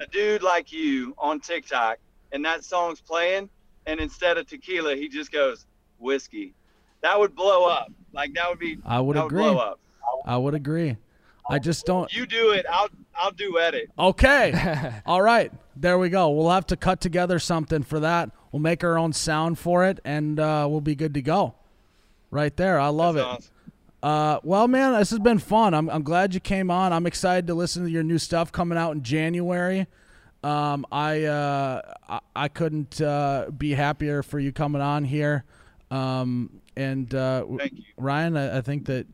a dude like you on TikTok and that song's playing and instead of tequila, he just goes whiskey. That would blow up. Like that would be I would that agree. would blow up. I would agree. I just don't. You do it. I'll I'll duet it. Okay. All right. There we go. We'll have to cut together something for that. We'll make our own sound for it, and uh, we'll be good to go. Right there. I love That's it. awesome. Uh, well, man, this has been fun. I'm, I'm glad you came on. I'm excited to listen to your new stuff coming out in January. Um, I, uh, I I couldn't uh, be happier for you coming on here. Um, and uh, Thank you. Ryan, I, I think that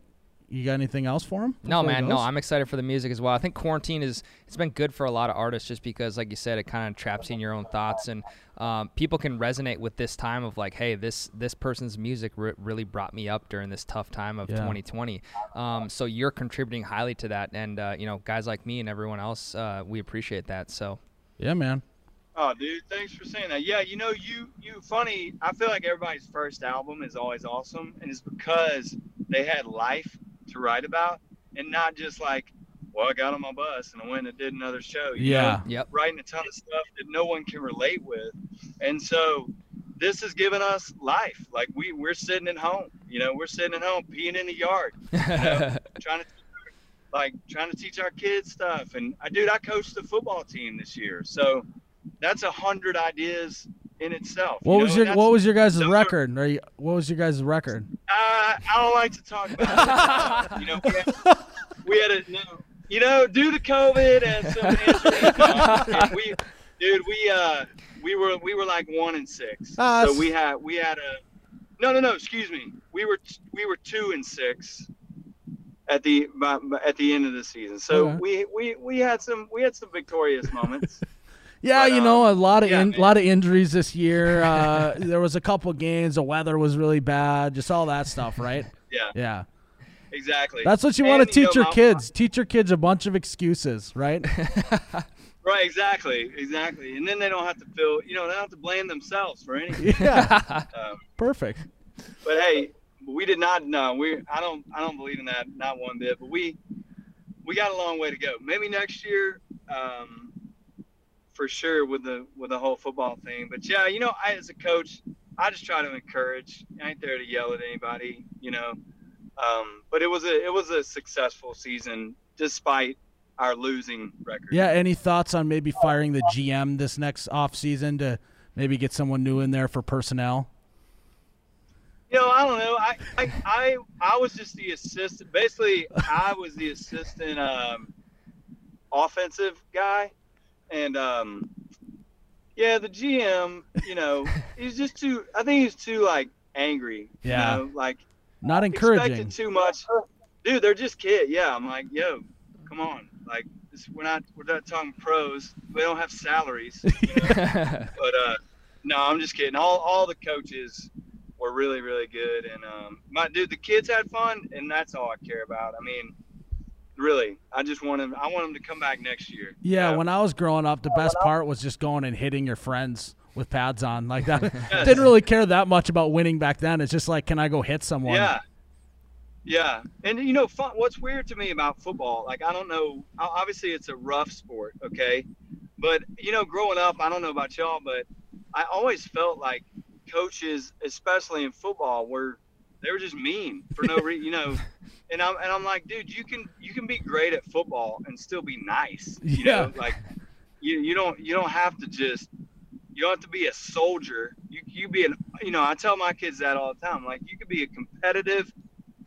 you got anything else for him? No, man, no. I'm excited for the music as well. I think quarantine is it's been good for a lot of artists just because, like you said, it kind of traps you in your own thoughts, and um, people can resonate with this time of like, hey, this this person's music re- really brought me up during this tough time of Yeah. 2020. Um, so you're contributing highly to that, and uh, you know, guys like me and everyone else, uh, we appreciate that. So Yeah, man. Oh, dude, thanks for saying that. Yeah, you know, you you funny. I feel like everybody's first album is always awesome, and it's because they had life to write about, and not just like, well, I got on my bus and I went and did another show. you Yeah. know? Yep. writing a ton of stuff that no one can relate with, and so this has given us life. Like we we're sitting at home, you know, we're sitting at home peeing in the yard, you know, trying to like trying to teach our kids stuff. And I, dude, I coached the football team this year, so that's a hundred ideas in itself. What know, was and your What was your guys' those record? Are you, what was your guys' record? Uh, I don't like to talk about it. you know, we had, we had a no, you know, due to COVID and some injuries, and we, dude, we uh, we were we were like one and six. Ah, so we had we had a, no, no, no, excuse me, we were we were two and six at the by, by- at the end of the season. So Okay. we we we had some we had some victorious moments. Yeah, But, you know, a um, lot of yeah, in, lot of injuries this year. Uh, there was a couple games. The weather was really bad. Just all that stuff, right? yeah, Yeah, exactly. that's what you want to And, you teach know, your my- kids. Teach your kids a bunch of excuses, right? Right, exactly, exactly. And then they don't have to feel, you know, they don't have to blame themselves for anything. yeah, Um, perfect. but hey, we did not know. We I don't I don't believe in that not one bit. But we we got a long way to go. Maybe next year, um, for sure with the with the whole football thing. But yeah, you know, I as a coach, I just try to encourage. I ain't there to yell at anybody, you know. Um, but it was a it was a successful season despite our losing record. Yeah. Any thoughts on maybe firing the GM this next off season to maybe get someone new in there for personnel? You know, I don't know. I, I, I, I was just the assistant. Basically, I was the assistant um, offensive guy, and um, yeah, the GM. You know, he's just too. I think he's too like angry. Yeah. You know, like Not encouraging. expected too much. Dude, they're just kids. Yeah, I'm like, yo, come on. Like, this, we're not we're not talking pros. We don't have salaries. You know? but uh, no, I'm just kidding. All all the coaches were really really good, and um, my dude, the kids had fun, and that's all I care about. I mean, really, I just want them. I want them to come back next year. Yeah, Uh, when I was growing up, the best part was just going and hitting your friends with pads on. Like that, Yes. didn't really care that much about winning back then. It's just like, can I go hit someone? Yeah. Yeah. And, you know, fun, what's weird to me about football, like, I don't know, obviously it's a rough sport, okay? But, you know, growing up, I don't know about y'all, but I always felt like coaches, especially in football, were they were just mean for no reason, you know. And I'm and I'm like, dude, you can you can be great at football and still be nice, you Yeah. know. Like, you you don't you don't have to just you don't have to be a soldier. You you be an you know I tell my kids that all the time. Like, you could be a competitive,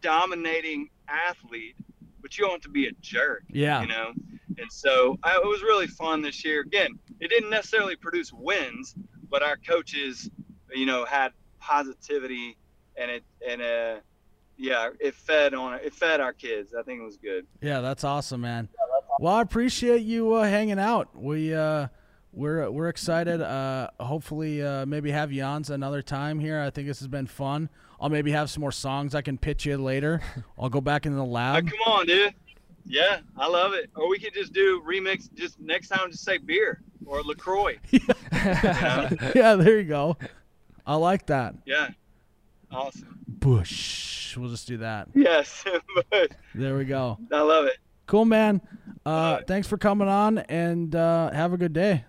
dominating athlete, but you don't have to be a jerk. Yeah. You know. And so I, it was really fun this year. Again, it didn't necessarily produce wins, but our coaches, you know, had positivity, and it and uh, yeah, it fed on it fed our kids. I think it was good. Yeah, that's awesome, man. Well, I appreciate you uh, hanging out. We uh, we're we're excited. Uh, hopefully, uh, maybe have you on another time here. I think this has been fun. I'll maybe have some more songs I can pitch you later. I'll go back in the Uh, lab. come on, dude. Yeah, I love it. Or we could just do remix. Just next time, just say beer or Lacroix. yeah, there you go. I like that. Yeah, awesome. Busch. We'll just do that. Yes, There we go. I love it. Cool, man. Uh, thanks for coming on, and uh, have a good day.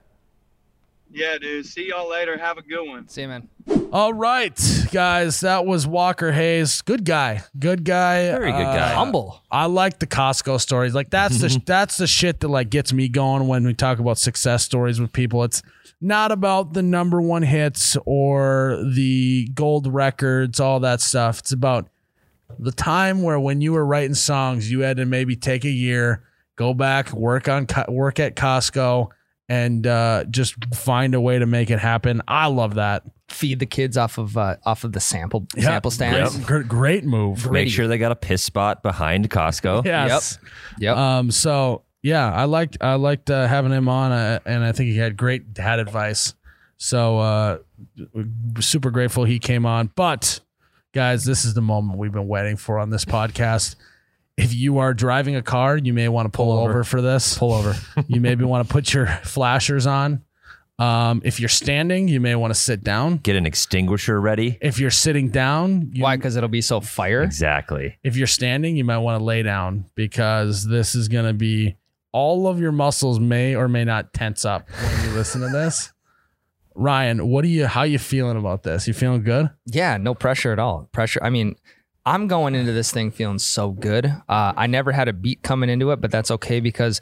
Yeah, dude. See y'all later. Have a good one. See you, man. All right, guys, that was Walker Hayes. Good guy. Good guy. Very good Uh, guy. Humble. I like the Costco stories. Like that's the that's the shit that like gets me going when we talk about success stories with people. It's not about the number one hits or the gold records, all that stuff. It's about the time where when you were writing songs, you had to maybe take a year, go back, work on work at Costco, and uh, just find a way to make it happen. I love that. Feed the kids off of uh, off of the sample Yeah, sample stands. Great, great, great move. Make sure they got a piss spot behind Costco. Yes. Yep. Um. So yeah, I liked I liked uh, having him on, uh, and I think he had great dad advice. So uh, super grateful he came on. But guys, this is the moment we've been waiting for on this podcast. If you are driving a car, you may want to pull, Pull over. over. for this. Pull over. you maybe want to put your flashers on. Um, if you're standing, you may want to sit down. Get an extinguisher ready. If you're sitting down, you, Why? Because it'll be so fire. Exactly. if you're standing, you might want to lay down because this is going to be all of your muscles may or may not tense up when you listen to this. Ryan, what do you how are you feeling about this? You feeling good? Yeah, no pressure at all. Pressure. I mean, I'm going into this thing feeling so good. Uh, I never had a beat coming into it, but that's okay because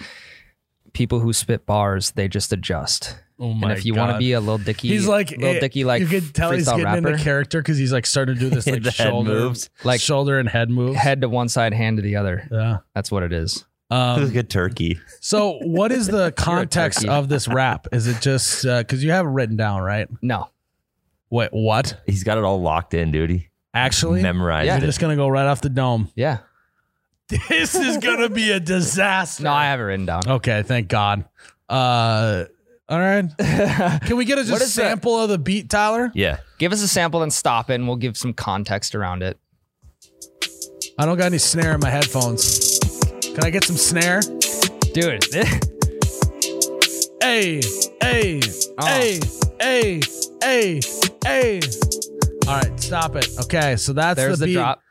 people who spit bars, they just adjust. Oh and if you want to be a little dicky, He's like little eh, dicky like you can tell he's getting rapper, into character because he's like starting to do this like The head shoulder moves. Like- shoulder and head moves. head to one side, hand to the other. Yeah. That's what it is. Um, Like a turkey. so, what is the context of this rap? Is it just because you have it written down, right? No, Wait, what? He's got it all locked in, dude. He Actually, memorized Yeah. you're just gonna go right off the dome. yeah, This is gonna be a disaster. no, I have it written down. Okay, thank God. Uh, all right. Can we get a just is that? sample of the beat, Tyler? yeah. Give us a sample and stop it, and we'll give some context around it. I don't got any snare in my headphones. Can I get some snare? Dude, Hey, hey, Oh. hey, hey, hey, hey. All right, stop it. Okay, so that's there's the the beat. drop.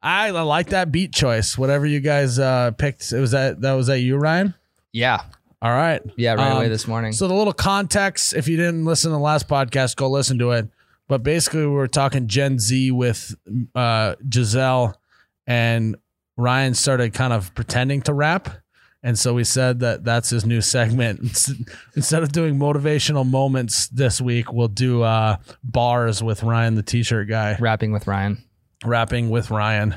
I, I like that beat choice. Whatever you guys uh, picked, it was that that was that you, Ryan. Yeah, All right. yeah, right away Um, this morning. So the little context, if you didn't listen to the last podcast, go listen to it. But basically, we were talking Gen Z with uh, Giselle, and Ryan started kind of pretending to rap. And so we said that that's his new segment. Instead of doing motivational moments this week, we'll do uh, bars with Ryan, the t-shirt guy, Rapping with Ryan. rapping with Ryan.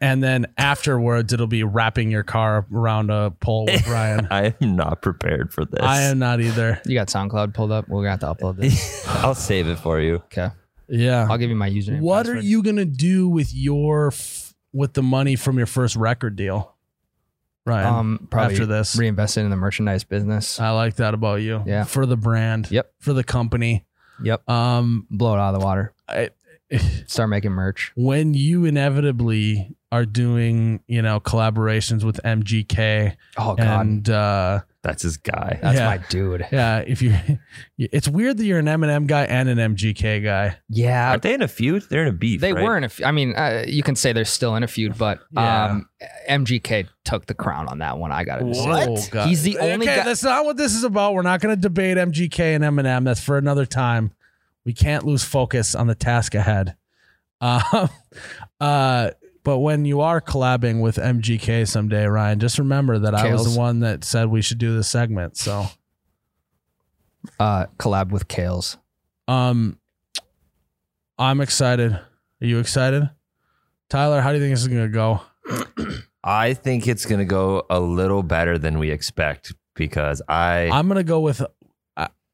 And then afterwards, it'll be wrapping your car around a pole with Ryan. I am not prepared for this. I am not either. You got SoundCloud pulled up. We're gonna have to upload this. I'll save it for you. Okay, Yeah. I'll give you my username. What are you gonna do with your f- with the money from your first record deal, Ryan? Um, probably after this, reinvested in the merchandise business. I like that about you. Yeah. for the brand. Yep. for the company. Yep, Um, blow it out of the water. I, Start making merch. when you inevitably are doing, you know, collaborations with MGK Oh god, and uh, That's his guy. that's yeah. my dude. yeah, if you, it's weird that you're an Eminem guy and an MGK guy. Yeah, Aren't they in a feud? They're in a beef. they right? were in a feud. I mean, uh, you can say they're still in a feud, but Yeah. um, MGK took the crown on that one. I got to say. Oh, God. He's the only okay, guy- that's not what this is about. We're not going to debate MGK and Eminem. That's for another time. We can't lose focus on the task ahead. Uh, uh, but when you are collabing with MGK someday, Ryan, just remember that I was the one that said we should do this segment. So, Uh, collab with Kells. um, I'm excited. Are you excited? Tyler, how do you think this is going to go? I think it's going to go a little better than we expect because I I'm going to go with.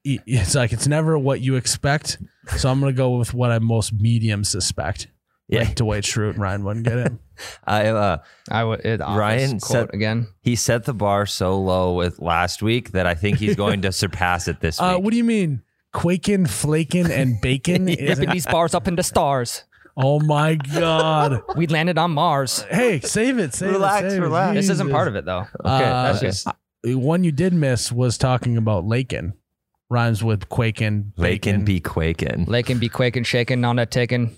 Uh, it's like it's never what you expect, so I'm going to go with what I most medium suspect. Yeah. Like Dwight Schrute and Ryan wouldn't get it. I uh, I would. It, Ryan quote said- again. he set the bar so low with last week that I think he's going to surpass it this Uh, week. what do you mean? Quaking, flaking, and bacon? Is Dipping these bars up into stars. oh my god! We landed on Mars. Hey, save it. Save Relax, it. Save relax. It. This isn't part of it though. Uh, that's just one you did miss was talking about Lakin. Rhymes with quaking, bacon. and be quaking. Lake and be quaking, shaking, on that taking.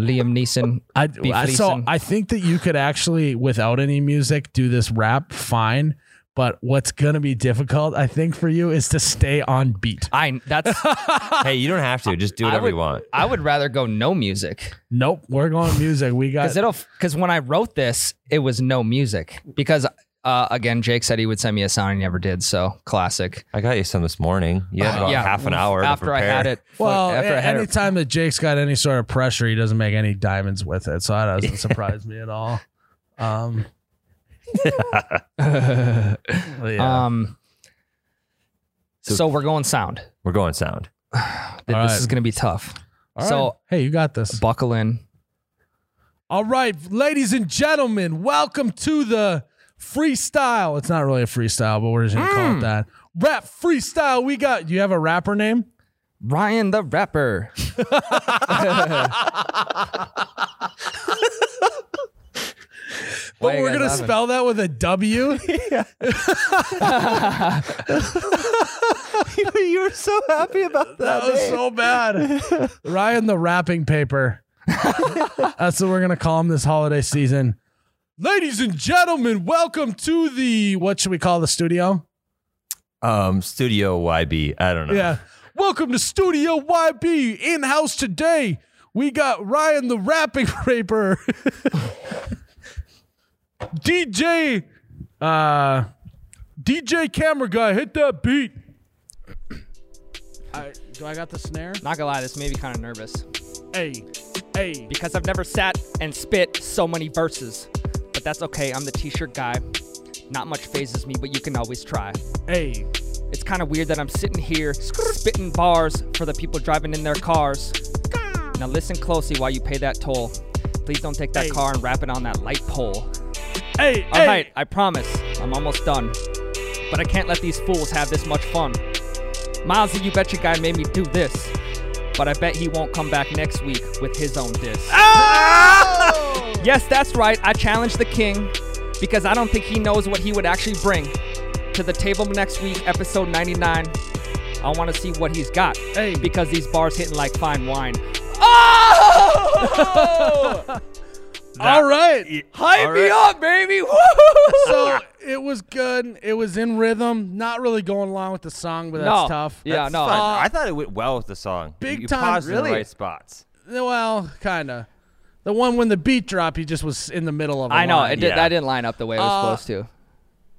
Liam Neeson. I, Be I so fleecing. I think that you could actually, without any music, do this rap fine. But what's gonna be difficult, I think, for you is to stay on beat. I that's hey, you don't have to. Just do whatever would, you want. I would rather go no music Nope, we're going music. We got because it'll because when I wrote this, it was no music because uh, again, Jake said he would send me a sound, and he never did. So classic. I got you some this morning. You had Uh, about yeah, half an hour after to I had it. well. after I had it anytime that Jake's got any sort of pressure, he doesn't make any diamonds with it, so that doesn't surprise me at all. Um, yeah. Um. So, we're going sound. We're going sound. This right. is going to be tough. All so right. hey, you got this. buckle in. All right, ladies and gentlemen, welcome to the freestyle. It's not really a freestyle, but we're just gonna call it mm. that. Rap freestyle. We got. Do you have a rapper name? Ryan the rapper. Why But you we're guys gonna laughing? spell that with a W. you were so happy about that. that was eh? so bad. Ryan the wrapping paper. That's what we're gonna call him this holiday season. Ladies and gentlemen, welcome to the what should we call the studio? Um, Studio YB. I don't know. Yeah. Welcome to Studio YB in house today. We got Ryan the Rapping paper. DJ uh DJ camera guy, hit that beat. I, do I got the snare? Not gonna lie, this made me kind of nervous Hey. Hey. because I've never sat and spit so many verses. But that's okay. I'm the t-shirt guy. Not much fazes me, but you can always try. Hey. It's kind of weird that I'm sitting here spitting bars for the people driving in their cars. Now listen closely while you pay that toll. Please don't take that Hey. car and wrap it on that light pole. Hey. All hey. right, I promise. I'm almost done. But I can't let these fools have this much fun. Miles, the You Betcha guy made me do this. But I bet he won't come back next week with his own diss. Ah! Yes, that's right. I challenged the king because I don't think he knows what he would actually bring to the table next week, episode 99. I want to see what he's got Hey. because these bars hitting like fine wine. Oh! All right. Hype me up, baby! So it was good. It was in rhythm. Not really going along with the song, but that's No. tough. Yeah, That's no. Uh, I thought it went well with the song. big you time- paused in really? the right spots. Well, kind of. The one when the beat dropped, he just was in the middle of. a I know line. it did, Yeah. that didn't line up the way it was Uh, supposed to.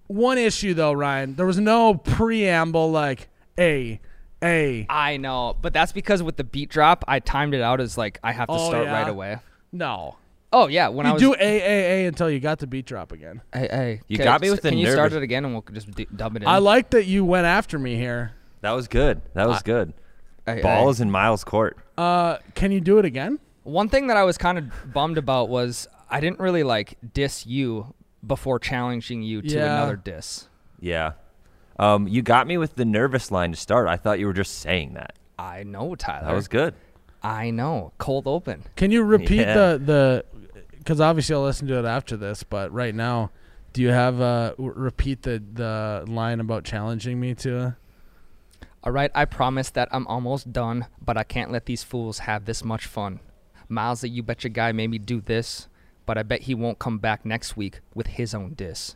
One issue though, Ryan. There was no preamble like, "A, A." I know, but that's because with the beat drop, I timed it out as like I have to Oh, start yeah? right away. No, Oh yeah, when I you was do A, A, A until you got the beat drop again. hey hey, You okay, got me with Can the you start nervous- it again and we'll just d- dub it in? I like that you went after me here. That was good. That was good. Hey, Ball hey. is in Miles' court. Uh, can you do it again? One thing that I was kind of bummed about was I didn't really like diss you before challenging you to Yeah. another diss. Yeah. Um, you got me with the nervous line to start. I thought you were just saying that. I know, Tyler. That was good. I know. Cold open. Can you repeat Yeah. the the? Because obviously I'll listen to it after this, but right now, do you have uh w- repeat the the line about challenging me to? All right, I promise that I'm almost done, but I can't let these fools have this much fun. Miles, that You Betcha guy made me do this, but I bet he won't come back next week with his own diss.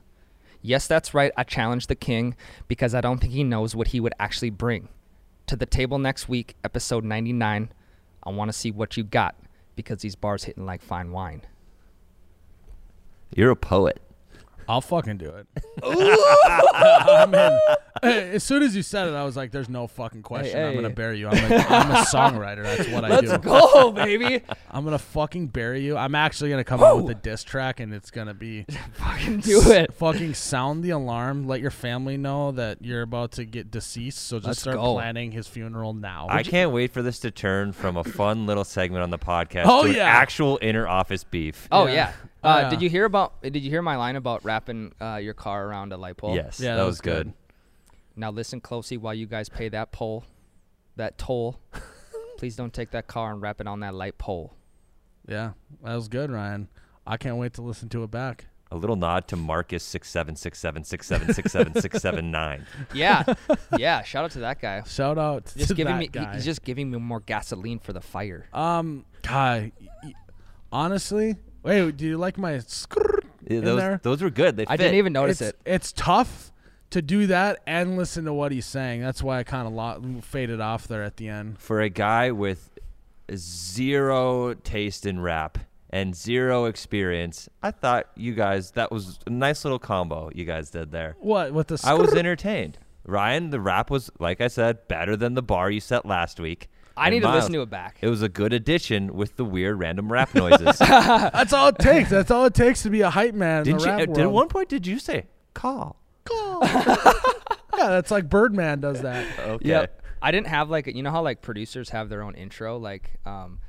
Yes, that's right. I challenged the king because I don't think he knows what he would actually bring. To the table next week, episode 99. I want to see what you got because these bars hitting like fine wine. You're a poet. I'll fucking do it. I'm in. Hey, As soon as you said it, I was like, "There's no fucking question. I'm hey. gonna bury you. I'm a, I'm a songwriter. That's what I do. Let's do. go, baby. I'm gonna fucking bury you. I'm actually gonna come out with a diss track, and it's gonna be Fucking do it. fucking sound the alarm. Let your family know that you're about to get deceased. So just Let's start go. planning his funeral now. I can't wait for this to turn from a fun little segment on the podcast Oh, to an yeah. actual inner office beef. Oh Yeah. yeah. Oh, Uh, yeah. Did you hear about? Did you hear my line about wrapping uh, your car around a light pole? yes, Yeah, that, was good. Now listen closely while you guys pay that pole, that toll. Please don't take that car and wrap it on that light pole. Yeah, that was good, Ryan. I can't wait to listen to it back. A little nod to Marcus six seven six seven six seven six seven six seven nine. Yeah, yeah. Shout out to that guy. Shout out Just to giving that me, guy. he's just giving me more gasoline for the fire. um, guy. y- y- Honestly, wait. Do you like my skrrr Yeah, in those, there? those were good. They I fit. didn't even notice it's, it. It's tough to do that and listen to what he's saying. That's why I kind of lo- faded off there at the end. for a guy with zero taste in rap and zero experience. I thought you guys that was a nice little combo you guys did there. What with the? I was entertained. Ryan, the rap was like I said, better than the bar you set last week. I And need to Miles, listen to it back. It was a good addition with the weird random rap noises. That's all it takes. That's all it takes to be a hype man Didn't the you? rap uh, Did, at world. one point, did you say call? Call. Yeah, that's like Birdman does that. Okay. Yep. I didn't have like you know how like producers have their own intro like um,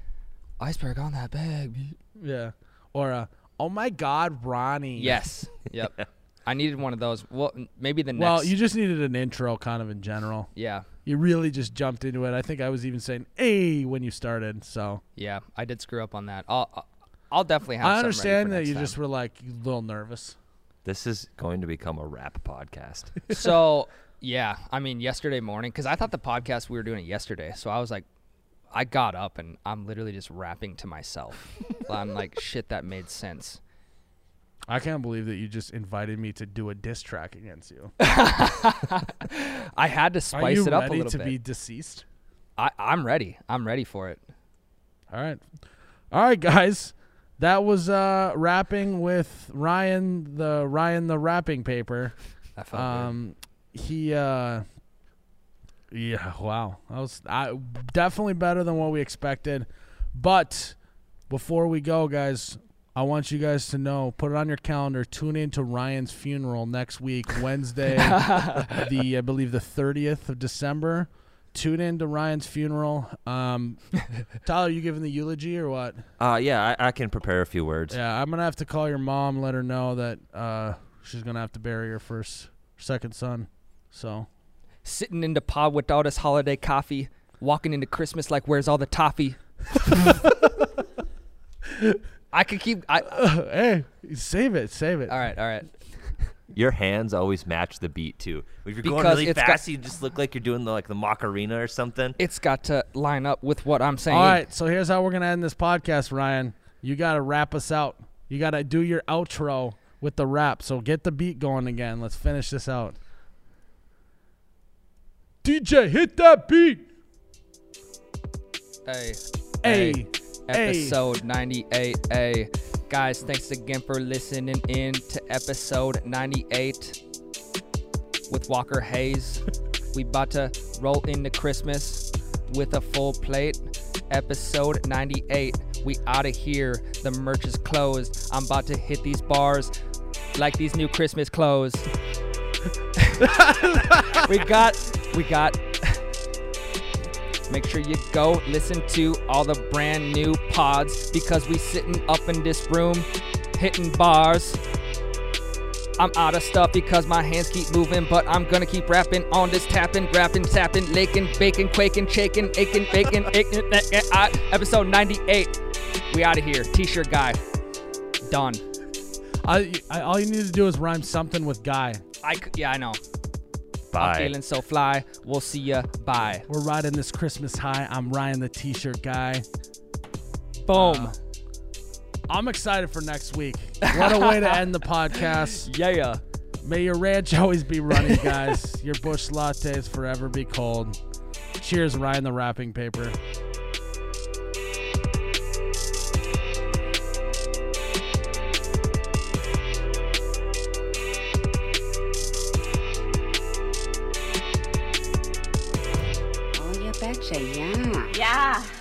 iceberg on that bag. Yeah. Or uh, oh my God, Ronnie. Yes. Yep. I needed one of those. Well, maybe the next. Well, you just needed an intro, kind of in general. yeah. You really just jumped into it. I think I was even saying "hey" when you started. So Yeah, I did screw up on that. I'll I'll- I'll definitely have. I something ready understand for that next you time. just were like a little nervous. This is going to become a rap podcast. so yeah, I mean, yesterday morning because I thought the podcast we were doing it yesterday, so I was like, I got up and I'm literally just rapping to myself. I'm like, shit, that made sense. I can't believe that you just invited me to do a diss track against you. I had to spice it up a little bit. Are you ready to be deceased? I, I'm ready. I'm ready for it. All right. All right, guys. That was uh rapping with Ryan the Ryan the rapping paper. That felt Um he uh yeah, wow. That was I, definitely better than what we expected. But before we go, guys, I want you guys to know, put it on your calendar, tune in to Ryan's funeral next week, Wednesday, the I believe the 30th of December. Tune in to Ryan's funeral. Um, Tyler, you giving the eulogy or what? Uh, yeah, I, I can prepare a few words. Yeah, I'm gonna have to call your mom, let her know that uh, she's gonna have to bury her first, second son. So Sitting in the pod without his holiday coffee, walking into Christmas like where's all the toffee? I could keep. I, hey, save it, save it. all right, all right. Your hands always match the beat too. If you're going Because really it's got- fast, you just look like you're doing the, like the Macarena or something. It's got to line up with what I'm saying. All right, so here's how we're gonna end this podcast, Ryan. You gotta wrap us out. You gotta do your outro with the rap. So get the beat going again. Let's finish this out. DJ, hit that beat. Hey. Hey, Hey. hey. Episode 98A. guys, thanks again for listening in to episode 98 with Walker Hayes. we about to roll into Christmas with a full plate. Episode 98. We out of here. The merch is closed. I'm about to hit these bars like these new Christmas clothes. we got, we got Make sure you go listen to all the brand new pods because we sitting up in this room hitting bars. I'm out of stuff because my hands keep moving, but I'm gonna keep rapping on this tapping, rapping, tapping, laking, baking, quaking, shaking, aching, baking, aching, eh, eh, episode 98. We out of here. T-shirt guy. Done. I, I, all you need to do is rhyme something with guy. I yeah I know. I'm feeling so fly. We'll see ya. Bye. We're riding this Christmas high. I'm Ryan, the T-shirt guy. Boom. Uh, I'm excited for next week. What a way to end the podcast. yeah. May your ranch always be running, guys. your Busch lattes forever be cold. Cheers, Ryan the wrapping paper. Yeah. Yeah.